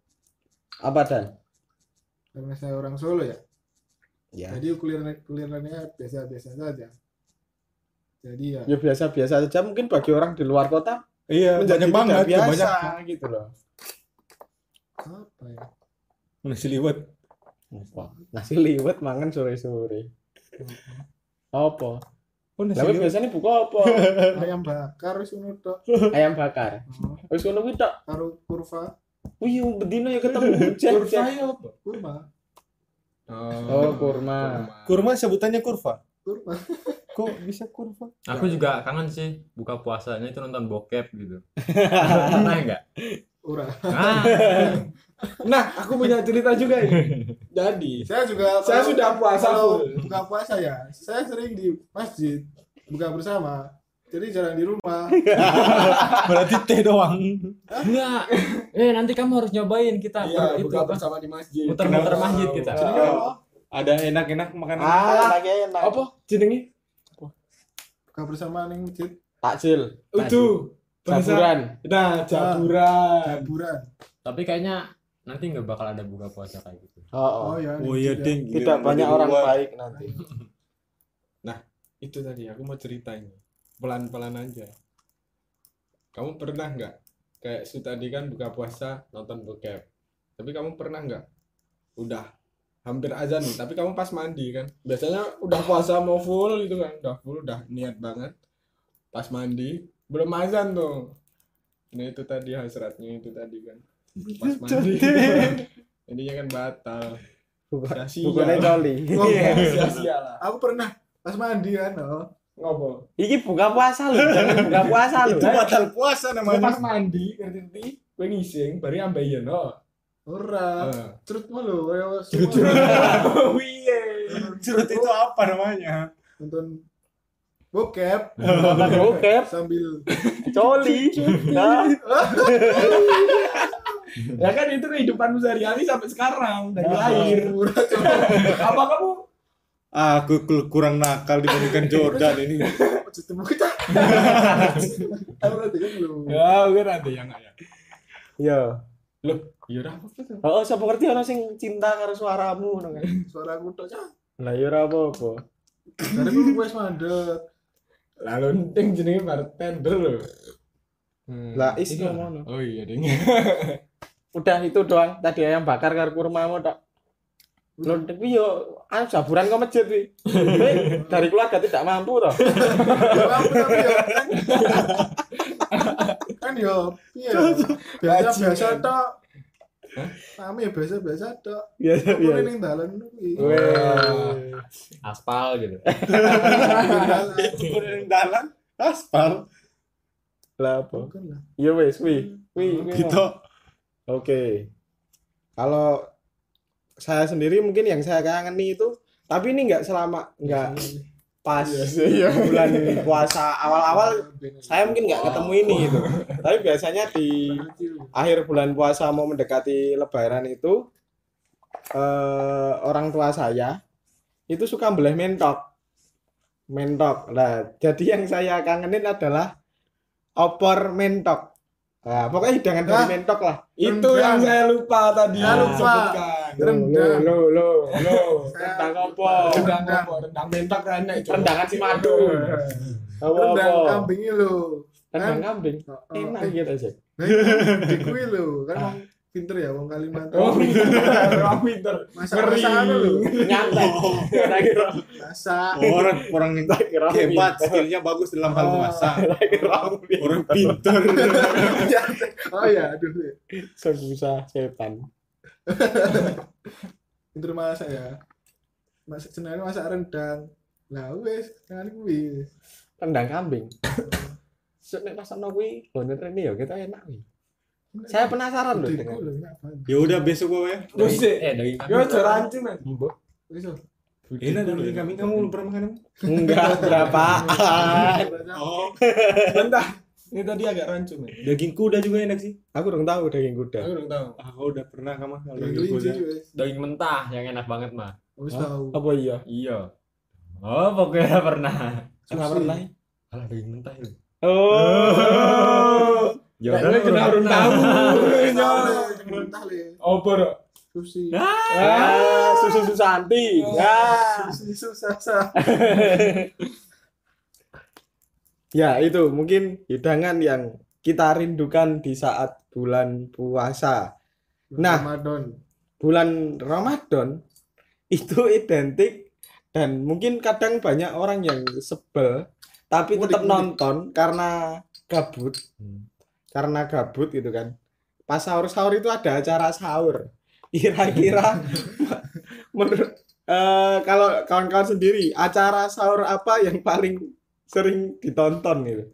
Apa Dan? Karena saya orang Solo ya. Ya. Jadi kuliner kulinernya biasa-biasa saja. Jadi ya Ya biasa-biasa saja mungkin bagi orang di luar kota Iya, menjadi banyak banget, biasa banyak. gitu loh. apa ya? Nasi liwet. Apa? Nasi liwet mangan sore-sore. Apa? Oh, nasi Lah liwet. biasanya buka apa? Ayam bakar wis ngono tok. Ayam bakar. Oh, Wis ngono kuwi tok. Karo kurva, Wih, bedino ya ketemu hujan. kurva ya apa kurma, Oh, kurma. Kurma sebutannya kurva. kurma. Kok bisa kurva? Aku juga kangen sih buka puasanya itu nonton bokep gitu. Pernah enggak? Ora. Ah, nah aku punya cerita juga ini jadi Saya juga saya kalau- sudah puasa kalau full buka puasa ya, saya sering di masjid buka bersama. Jadi jarang di rumah. Berarti teh doang. enggak. Eh, nanti kamu harus nyobain kita iya itu buka apa? bersama di masjid Muter-muter masjid kita. Ah. Ada enak-enak makanan. Ah, enak. apa jenenge Buka bersama ning masjid Takjil, itu bahasa jaburan. nah jaburan jaburan. Tapi kayaknya nanti nggak bakal ada buka puasa kayak gitu. Oh, oh. Oh ya. Oh iya, ding. Tidak banyak orang baik nanti. itu tadi aku mau cerita ini pelan-pelan aja kamu pernah nggak kayak Su tadi kan buka puasa nonton bokep tapi kamu pernah nggak udah hampir azan nih tapi kamu pas mandi kan biasanya udah puasa mau full gitu kan udah full udah niat banget pas mandi belum azan tuh nah itu tadi hasratnya itu tadi kan pas mandi ininya kan batal Bukan bukannya coli. Oh, Iya, sia-sia lah Aku pernah pas mandi kan, oh. ngopo Iki buka puasa jangan buka puasa loh. Itu batal puasa Gue namanya. pas mandi ngerti gue ngising bari ambe yen no Ora. Cerut mulu kayak Cerut. oh Curut itu apa namanya? nonton bokep. Nonton bokep, sambil coli. Nah, ya kan itu kehidupanmu sehari-hari sampai sekarang dari Ah. lahir. murah coba apa kamu? Aku kurang nakal dibandingkan Jordan ini. ketemu kita. Kan ya gue nanti yang ya. Yo. iya dah apa tuh Oh, siapa ngerti orang sing cinta karo suaramu kan. suara aku tok cah Lah yo ora apa-apa. dari aku wes mandek lalu ting jenenge bartender loh Hmm. Lah, is Iya. ngono. oh iya ding Udah itu doang. Tadi ayam bakar karo kurmamu tok. Lho, tapi yo anu jaburan kok masjid wi. Kowe dari keluarga tidak mampu toh. Tapi kan kan yo piye ya? biasa biasa tok kami ya biasa biasa tok Biasa aku biasa. ning dalan kuwi. Aspal gitu. Kurang dalam aspal. Lah apa? Ya wes, wi. Wi. wi. Gitu. Oke. Kalau saya sendiri mungkin yang saya kangeni itu tapi ini nggak selama nggak pas bulan puasa awal-awal saya mungkin nggak ketemu ini gitu. Tapi biasanya di akhir bulan puasa mau mendekati lebaran itu eh, orang tua saya itu suka beleh mentok. Mentok. Nah, jadi yang saya kangenin adalah opor mentok. Nah, pokoknya hidangan dari mentok lah. Itu Rendang. yang saya lupa tadi. Saya lupa. Sebutkan. Lo, Rendang. lo, lo, lo. Rendang apa? Rendang apa? Rendang mentok kan enak itu. Rendangan si madu. Apa Rendang apa? kambing. Rendang kambing. Oh, oh, Enak gitu aja. Nah, itu di kuwi lho, kan wong pinter ya wong Kalimantan. Oh, pinter. Orang pinter. Masak Ngeri. masakan lho. Nyantai. Tak kira. Masak. orang orang hebat skillnya bagus dalam hal memasak Tak kira. orang pinter Oh iya, aduh. Sebusa setan. Pinter masak ya. Masak senane masak rendang. Lah wis, jangan kuwi. Rendang kambing. Nek ono kuwi bener ini ya kita enak kuwi. Saya penasaran loh ya udah besok gue ya eh daging kambing Yo jaran men. Mbok. Wis. oh. enak daging kambing kamu belum pernah makan emang? Enggak berapaan. oh Bentar. Ini tadi agak rancu men. daging kuda juga enak sih Aku udah tahu daging kuda. Aku belum tahu. ah kau udah pernah kamu kalau Yang daging kuda daging mentah yang enak banget mah Wis Hah? tahu. Apa iya? iya oh pokoknya pernah Enggak pernah. alah daging mentah itu Oh. ya Nah, ini kena urun tahu. Mentah le. Oh, bro. Sushi. Ah, susu Susanti. Ya. Sushi susah susah. Ya, itu mungkin hidangan yang kita rindukan di saat bulan puasa. Nah. Ramadan. Bulan Ramadan itu identik dan mungkin kadang banyak orang yang sebel tapi Mudik, tetap mudik. nonton karena gabut. Hmm. Karena gabut gitu kan. Pas sahur-sahur itu ada acara sahur. Kira-kira menurut eh, kalau kawan-kawan sendiri acara sahur apa yang paling sering ditonton gitu?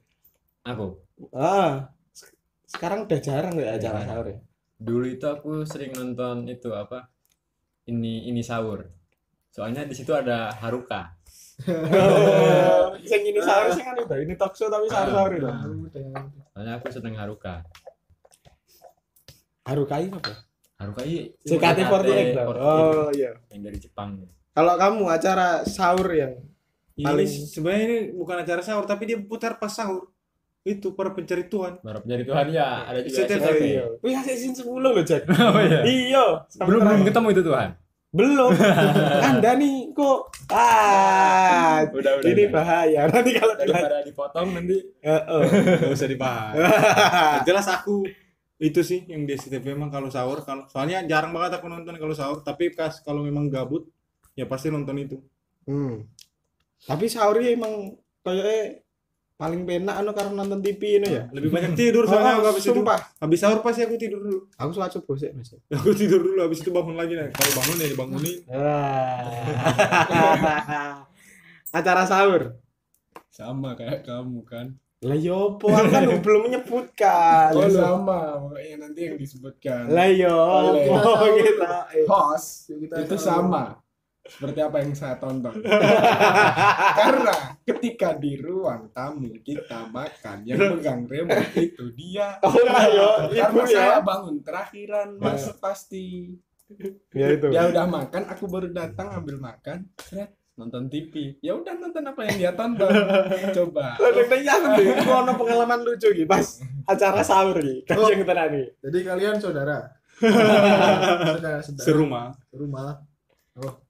aku Ah, se- sekarang udah jarang ya acara Iya. sahur ya. dulu itu aku sering nonton itu apa ini ini sahur soalnya di situ ada Haruka Oh, sing ini sahur sing kan itu, ini talk show tapi sahur-sahur itu. Nah, udah. Soalnya aku seneng Haruka Harukai apa? Haruka iya JKT48 loh. Oh iya. yang dari Jepang Kalau kamu acara sahur yang ini Paling- sebenarnya ini bukan acara sahur tapi dia putar pas sahur itu para pencari Tuhan Baru nyari Tuhan ya ada juga SCTV. SCTV. iya. Wih, hasil sin 10 loh, Jack. oh iya Iya. belum belum ketemu itu Tuhan Belum. Anda nih kok ah udah udah ini udah. bahaya. Nanti kalau daripada dipotong nanti Heeh. nggak usah dibahas jelas aku itu sih yang di SCTV emang kalau sahur kalau soalnya jarang banget aku nonton kalau sahur tapi pas kalau memang gabut ya pasti nonton itu Hmm. Tapi sahurnya emang kayaknya paling penak anu karena nonton TV ini ya. lebih banyak tidur soalnya aku Oh, habis itu habis sahur pasti aku tidur dulu Aku sholat subuh sih, Mas. aku tidur dulu habis itu bangun lagi nah kalau bangun ya dibangunin Ah. Acara sahur. Sama kayak kamu kan. Lah yo po, aku kan belum menyebutkan. Oh, sama. Pokoknya nanti yang disebutkan. Lah yo po kita. Host kita itu sama seperti apa yang saya tonton. Karena ketika di ruang tamu kita makan yang pegang remote itu dia. Oh lah yo, Karena ibu saya ya. bangun terakhiran mas pasti. Ya itu. Dia udah makan, aku baru datang ambil makan. Nonton TV. Ya udah nonton apa yang dia tonton. Coba. Lah nek tanya aku ono pengalaman lucu iki pas acara sahur iki. Oh. Kan yang tenan iki. Jadi kalian saudara. saudara, saudara. serumah Rumah. Oh.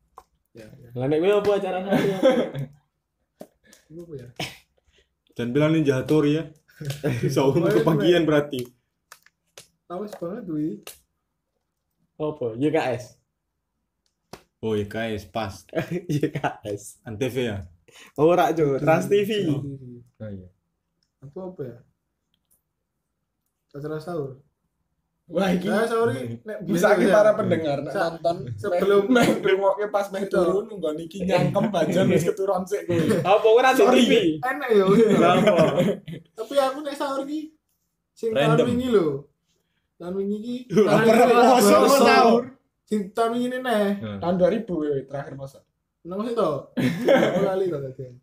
Ya, ya. Lah nek kowe apa acara sahur? apa? Apa ya? dan bilang ninja Hattori ya sahur Oh, iya, kebagian berarti Tahu banget Dwi. Apa? YKS. oh guys pas YKS. antv ya Ora Jo, Trans TV. oh iya Aku apa ya? Acara sahur. Wah, ini Nah, sahur ini nek bisa kita ya. para pendengar nek nonton sebelum- sebelum remote pas meh turun nunggu niki nyangkem bajan wis keturun sik kowe. Apa ora di Sorry. TV? Enak ya udah. Apa? Tapi aku nek sahur ki sing tahun wingi lho. Tahun wingi ki. Kok sahur? Sing tahun wingi ini neh. Tahun 2000 ya terakhir masa. Nang to. Aku lali to tadi.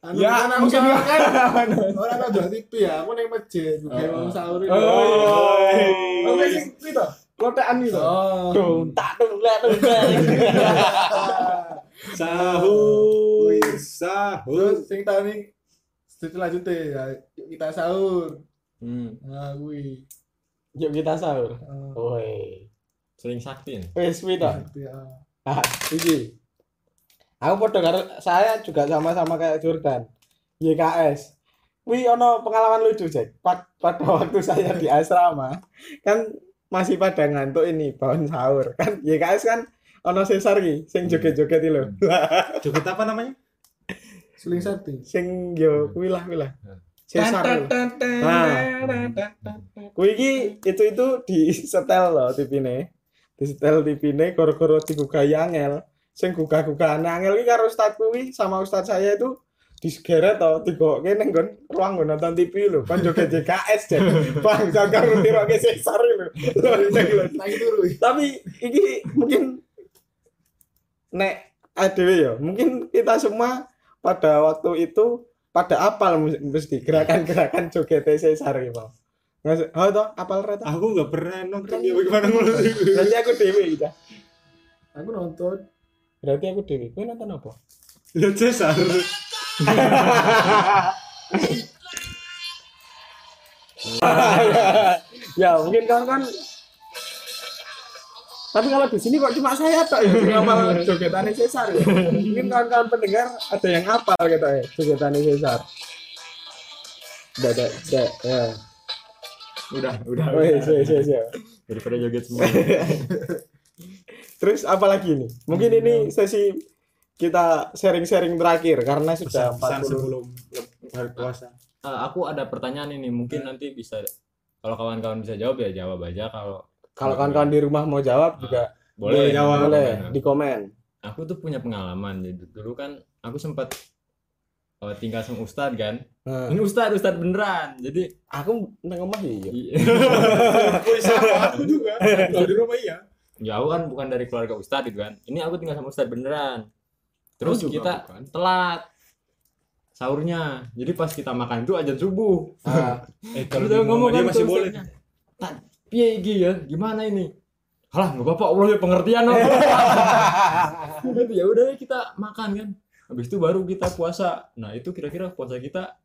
Anu Ya, kan aku ya. kan. Orang kan udah TV ya, aku neng masjid juga Oh. mau sahur itu. Oh. Oh, Oke sing sing itu. kotaan itu. Oh. Dong, tak dong. lah. sahur Terus sahur sing tahun ini selanjutnya ya yuk kita sahur. Hmm, Nah, kuwi. Yuk kita sahur. Eh, Woi. sering sakti. ya? Wes kuwi gitu ya. Ah, iki. Aku podo karo saya juga sama-sama kayak Jordan. YKS. Wih, ono pengalaman lucu, Jack. Pad- pada waktu saya di asrama, kan masih pada ngantuk ini bangun sahur. Kan YKS kan ono sesar ki, sing joget-joget iki lho. Joget apa namanya? Suling sati. sing yo kuwi lah kuwi lah. Sesar. Kuwi iki itu itu di setel loh tipine. Di setel tipine gara-gara digugah angel. Sing gugah-gugah angel iki karo ustaz kuwi sama ustaz saya itu disegeret to digokke ning nggon ruang nggon nonton TV lho. Kan joget JKS Jack. Bang jangan ngiroke sesar lho. Lho. Lagi turu. Tapi iki mungkin nek adewe ya, mungkin kita semua pada waktu itu pada apal mesti gerakan-gerakan joget Cesar gitu. Nggak oh toh apal rata. Aku nggak pernah nonton dia bagaimana ngurus Berarti aku dewe gitu. Aku nonton. Berarti aku dewe. Kowe nonton apa? Lihat Cesar. ya mungkin kan kan tapi kalau di sini kok cuma saya tak ya yang hafal jogetan Cesar ya. Mungkin kawan-kawan pendengar ada yang hafal gitu ya jogetan Cesar. Udah, udah, udah, ya. Udah, udah. Wes, wes, wes, ya. Daripada joget semua. Terus apa lagi nih? Mungkin ini sesi kita sharing-sharing terakhir karena sudah Pesan 40 sebelum hari puasa. Eh, aku ada pertanyaan ini, mungkin nanti bisa kalau kawan-kawan bisa jawab ya jawab aja kalau kalau kawan-kawan di rumah mau jawab juga boleh jawab, boleh di komen. Aku tuh punya pengalaman jadi dulu kan aku sempat eh, tinggal sama Ustadz kan. Nah, Ini Ustadz, Ustadz beneran. Jadi aku nang omah iya. Aku sama aku juga. Kalau di rumah iya. Ya aku kan bukan dari keluarga Ustadz gitu kan. Ini aku tinggal sama Ustadz beneran. Terus juga kita bukan. telat sahurnya. Jadi pas kita makan itu ajan subuh. Ah, Eh kalau Udah di rumah dia kan masih boleh. Tak, piye iki ya? Gimana ini? Halah, nggak apa-apa, Allah ya pengertian loh. Udah, ya udah kita makan kan. Habis itu baru kita puasa. Nah, itu kira-kira puasa kita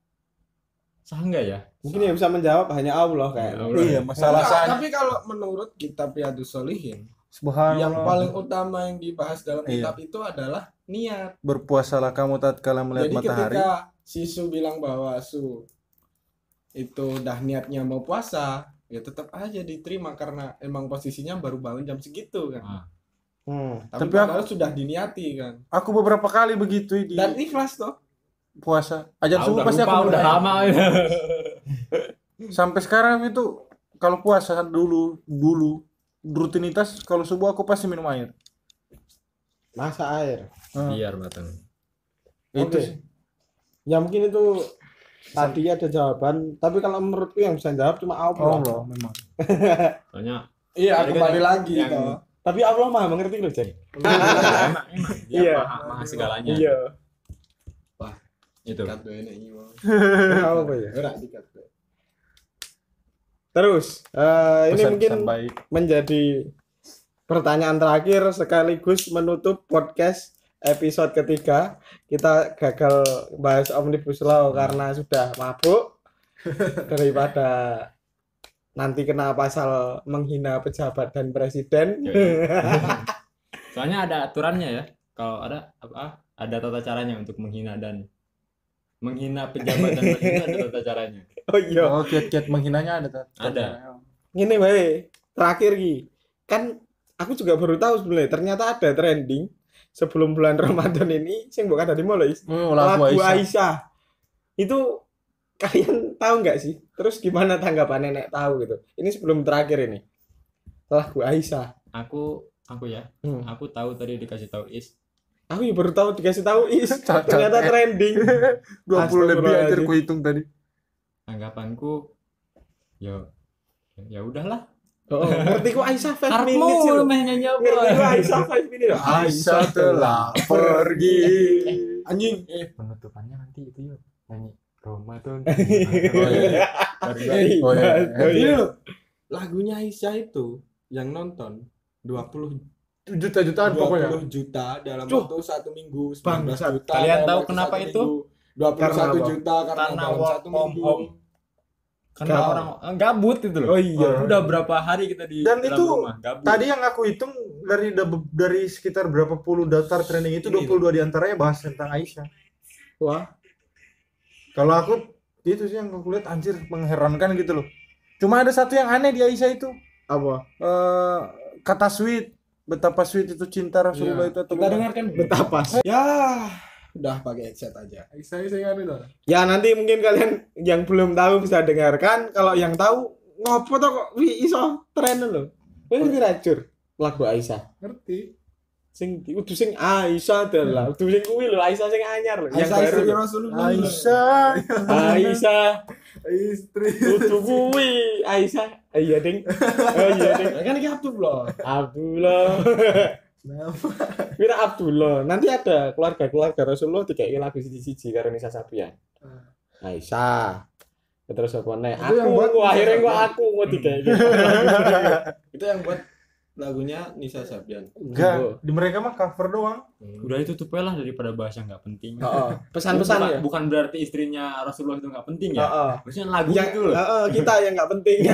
sah nggak ya? mungkin yang bisa menjawab hanya Allah kayak. Ya Allah. Iya, masalah Nah, tapi kalau menurut kitab Riyadus Solihin, Subhanallah. yang paling utama yang dibahas dalam Iya. kitab itu adalah niat. berpuasalah kamu tatkala melihat Jadi matahari. ketika si Su bilang bahwa Su itu udah niatnya mau puasa, ya tetap aja diterima karena emang posisinya baru bangun jam segitu kan. Ah. Hmm. Tapi, Tapi padahal sudah diniati kan. Aku beberapa kali begitu di Dan ikhlas toh. puasa. Ajar Ah, subuh pasti lupa, aku udah lama. Sampai sekarang itu kalau puasa dulu dulu rutinitas kalau subuh aku pasti minum air. Masa air. Nah, Biar matang. Itu Oke. sih. Ya mungkin itu tadi ada jawaban, tapi kalau menurutku yang bisa jawab cuma Allah. Allah memang. Soalnya Iya, kan kembali lagi yang- toh. Tapi Allah mah mengerti loh, emang dia Iya. maha, maha segalanya. Iya. Itu. Wae nek iki mau. Apa ya? Ora dikat wae. Terus, eh, ini mungkin baik. menjadi pertanyaan terakhir sekaligus menutup podcast episode ketiga. Kita gagal bahas Omnibus Law karena sudah mabuk daripada nanti kena pasal menghina pejabat dan presiden. Soalnya ada aturannya ya. Kalau ada apa? Ada tata caranya untuk menghina dan menghina pejabat dan presiden ada tata caranya. Oh iya. Oh, kiat-kiat menghinanya ada. Tat. Ada. Ini bae. Terakhir Ki. Kan aku juga baru tahu sebenarnya ternyata ada trending sebelum bulan Ramadan ini sing bukan dari mulai Oh, lagu lagu Aisyah. Aisyah. Itu kalian tahu nggak sih? Terus gimana tanggapan nenek tahu gitu? Ini sebelum terakhir ini. Lagu Aisyah. Aku aku ya, Hmm. aku tahu tadi dikasih tahu Is. Aku ya baru tahu dikasih tahu is. Ternyata trending. 20 lebih aja Astagfirullahaladzim. ku hitung tadi. Anggapanku ya ya udahlah. Oh, ngerti ku Aisyah 5 Karepmu minutes sih. lho. meh nyanyi apa? Ngerti ku Aisyah 5 minutes. Aisyah telah pergi. Anjing. Penutupannya nanti itu yuk nyanyi Ramadan. Oh, iya. Eh, Oh, iya. Oh, Ini iya. lagunya Aisyah itu yang nonton 20 Juta-jutaan 20 pokoknya. juta dalam waktu satu minggu 19 Bangsat. juta Kalian tahu kenapa itu? minggu, 21 Karena juta karena, Karena work satu from home. karena orang gabut gitu loh Oh iya. udah berapa hari kita di Dan dalam itu rumah gabut Tadi yang aku hitung dari dari sekitar berapa puluh daftar training itu 22 di antaranya bahas tentang Aisyah. Wah, Kalau aku itu sih yang aku lihat anjir mengherankan gitu loh. Cuma ada satu yang aneh di Aisyah itu. apa? Eh kata sweet betapa sweet itu cinta Rasulullah itu atau Kita dengarkan Betapa. Ya, udah pakai headset aja. Saya saya kan itu. Ya nanti mungkin kalian yang belum tahu bisa dengarkan. Kalau yang tahu ngopo to kok wi iso tren lho. Kowe ngerti ra Jur? Lagu Aisyah. Ngerti. Sing kudu sing Aisyah adalah. Kudu sing kuwi lho, Aisyah sing anyar lho. Yang Aisyah baru istri lho. Rasulullah. Aisyah. Aisyah. Istri. Kudu kuwi Aisyah. Ah, Iya, Ding. Oh iya, Ding. Kan ini Abdullah. Abdullah. Kenapa? Mira Abdullah. Nanti ada keluarga-keluarga Rasulullah dikai lagu siji-siji karo Nisa Sabian. Aisyah. Terus apa nih? Itu yang Aku, buat aku akhirnya gua aku mau dikai. Itu yang buat lagunya Nisa Sabian. Enggak, di mereka mah cover doang. udah itu tuh lah daripada bahas yang nggak penting Heeh. Pesan-pesan bukan, ya. bukan berarti istrinya Rasulullah itu nggak penting ya Heeh. maksudnya lagu Yang itu loh heeh, kita yang nggak penting.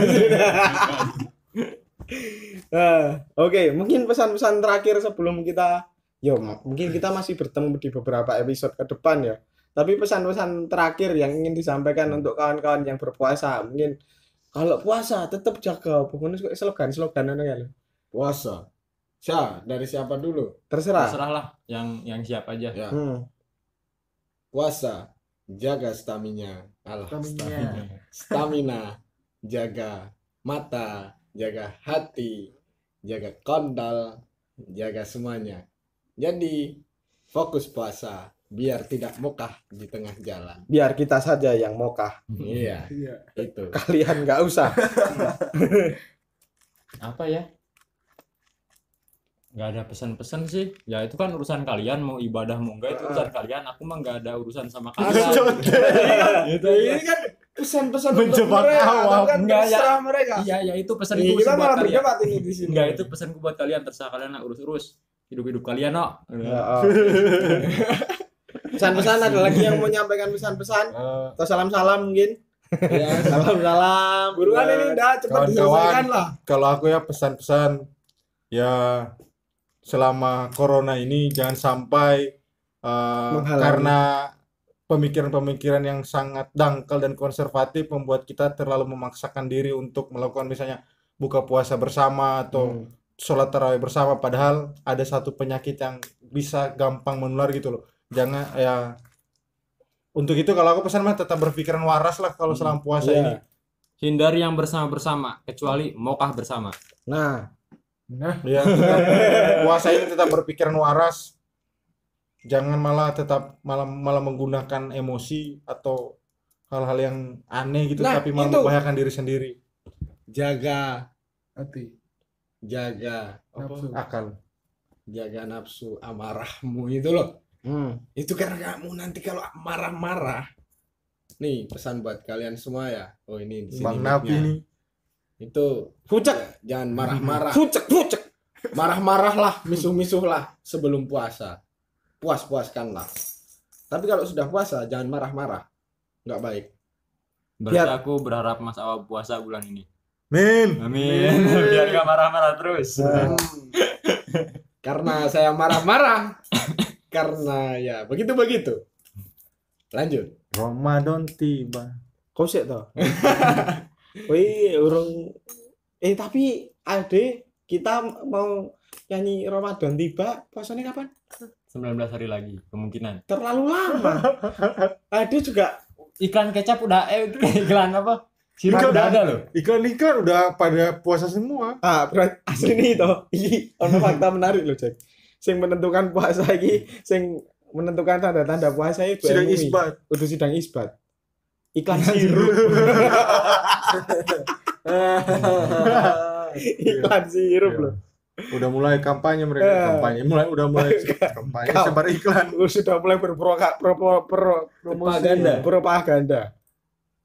Nah, Oke, mungkin pesan-pesan terakhir sebelum kita, yo mungkin kita masih bertemu di beberapa episode ke depan ya. Tapi pesan-pesan terakhir yang ingin disampaikan untuk kawan-kawan yang berpuasa, mungkin kalau puasa tetap jaga, pokoknya kayak slogan-slogan ya lho. Puasa. Syah, dari siapa dulu? Terserah. terserah lah yang yang siap aja Ya. Hmm. Puasa. Jaga stamina. Alah, Stamina. stamina. Stamina. Jaga mata, jaga hati, jaga kondal, jaga semuanya. Jadi, fokus puasa biar tidak mokah di tengah jalan. Biar kita saja yang mokah. Iya, Iya. itu. Kalian nggak usah. apa ya nggak ada pesan-pesan sih ya itu kan urusan kalian mau ibadah mau enggak itu urusan kalian aku mah nggak ada urusan sama kalian gitu Ini kan pesan-pesan untuk Menjebak mereka, awam. kan Enggak, ya. mereka. iya ya itu Ih, sih kita buat malah kalian berdebat ini di sini. enggak itu pesanku buat kalian terserah kalian lah urus-urus hidup-hidup kalian no Heeh. Pesan-pesan ada lagi yang mau menyampaikan pesan-pesan Eh, atau salam-salam mungkin? Ya, Salam-salam. buruan ini dah cepat diselesaikan lah. kalau aku ya pesan-pesan ya selama corona ini jangan sampai Menghalangi. karena pemikiran-pemikiran yang sangat dangkal dan konservatif membuat kita terlalu memaksakan diri untuk melakukan misalnya buka puasa bersama atau Hmm. sholat tarawih bersama padahal ada satu penyakit yang bisa gampang menular gitu loh jangan ya untuk itu kalau aku pesan mah tetap berpikiran waras lah kalau selama puasa Iya. ini hindari yang bersama-bersama kecuali mokah bersama Nah, Nah, ya ini tetap berpikiran waras jangan malah tetap malah malah menggunakan emosi atau hal-hal yang aneh gitu Nah, tapi malah itu. membahayakan diri sendiri Jaga, hati. jaga, Nafsu. akal jaga nafsu amarahmu itu loh. hmm. Itu karena kamu nanti kalau marah-marah. Nih, pesan buat kalian semua ya. Oh, ini di sini bang Nabi nih Itu Fucek. ya, jangan marah-marah. Fucek, fucek. Marah-marah lah, misuh-misuh lah sebelum puasa. Puas-puaskanlah. Tapi kalau sudah puasa jangan marah-marah. Nggak baik. berarti Biar- aku berharap Mas Awa puasa bulan ini Min amin biar gak marah-marah terus Karena saya marah-marah. Karena ya begitu-begitu. Lanjut. Ramadan tiba Kau sih toh. Wih, urung eh tapi Ade kita mau nyanyi Ramadan tiba puasanya kapan? 19 hari lagi kemungkinan Terlalu lama. Ade juga iklan kecap udah eh iklan apa sirup Iklan- udah ada loh iklan-iklan udah pada puasa semua ah berat asli nih toh. Iki ono fakta menarik loh, Jack. Sing menentukan puasa iki sing menentukan tanda-tanda puasa itu sidang isbat Udah sidang isbat. Iklan sirup. Iklan sirup Iya. loh. udah mulai kampanye mereka Eh. kampanye mulai udah mulai kampanye Kau- sebar iklan Sudah mulai berproka pro, pro, pro, Propaganda. propaganda.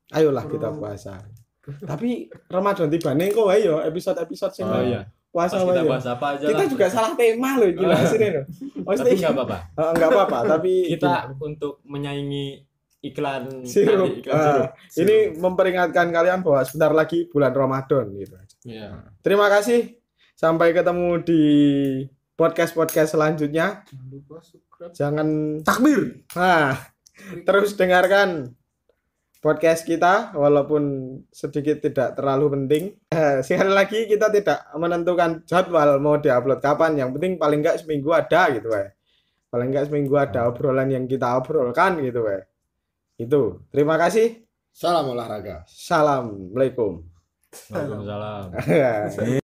Ayolah kita puasa. Tapi Ramadan tiba nih kok ayo episode-episode sing oh iya puasa kita bahas apa aja Kita lah. juga salah tema loh gila Oh. sini loh. tapi nggak apa-apa Eh, nggak apa-apa, tapi kita untuk menyaingi iklan Sirup. tadi, iklan Ah, sirup. ini memperingatkan kalian bahwa sebentar lagi bulan Ramadan gitu. Iya. Terima kasih. Sampai ketemu di podcast-podcast selanjutnya. Jangan lupa subscribe. Jangan takbir. Nah, terus dengarkan podcast kita walaupun sedikit tidak terlalu penting. Eh, sekali lagi kita tidak menentukan jadwal mau diupload kapan. Yang penting paling enggak seminggu ada gitu ya. Paling enggak seminggu ada obrolan yang kita obrolkan gitu ya. Itu. Terima kasih. Salam olahraga. Assalamualaikum. Waalaikumsalam.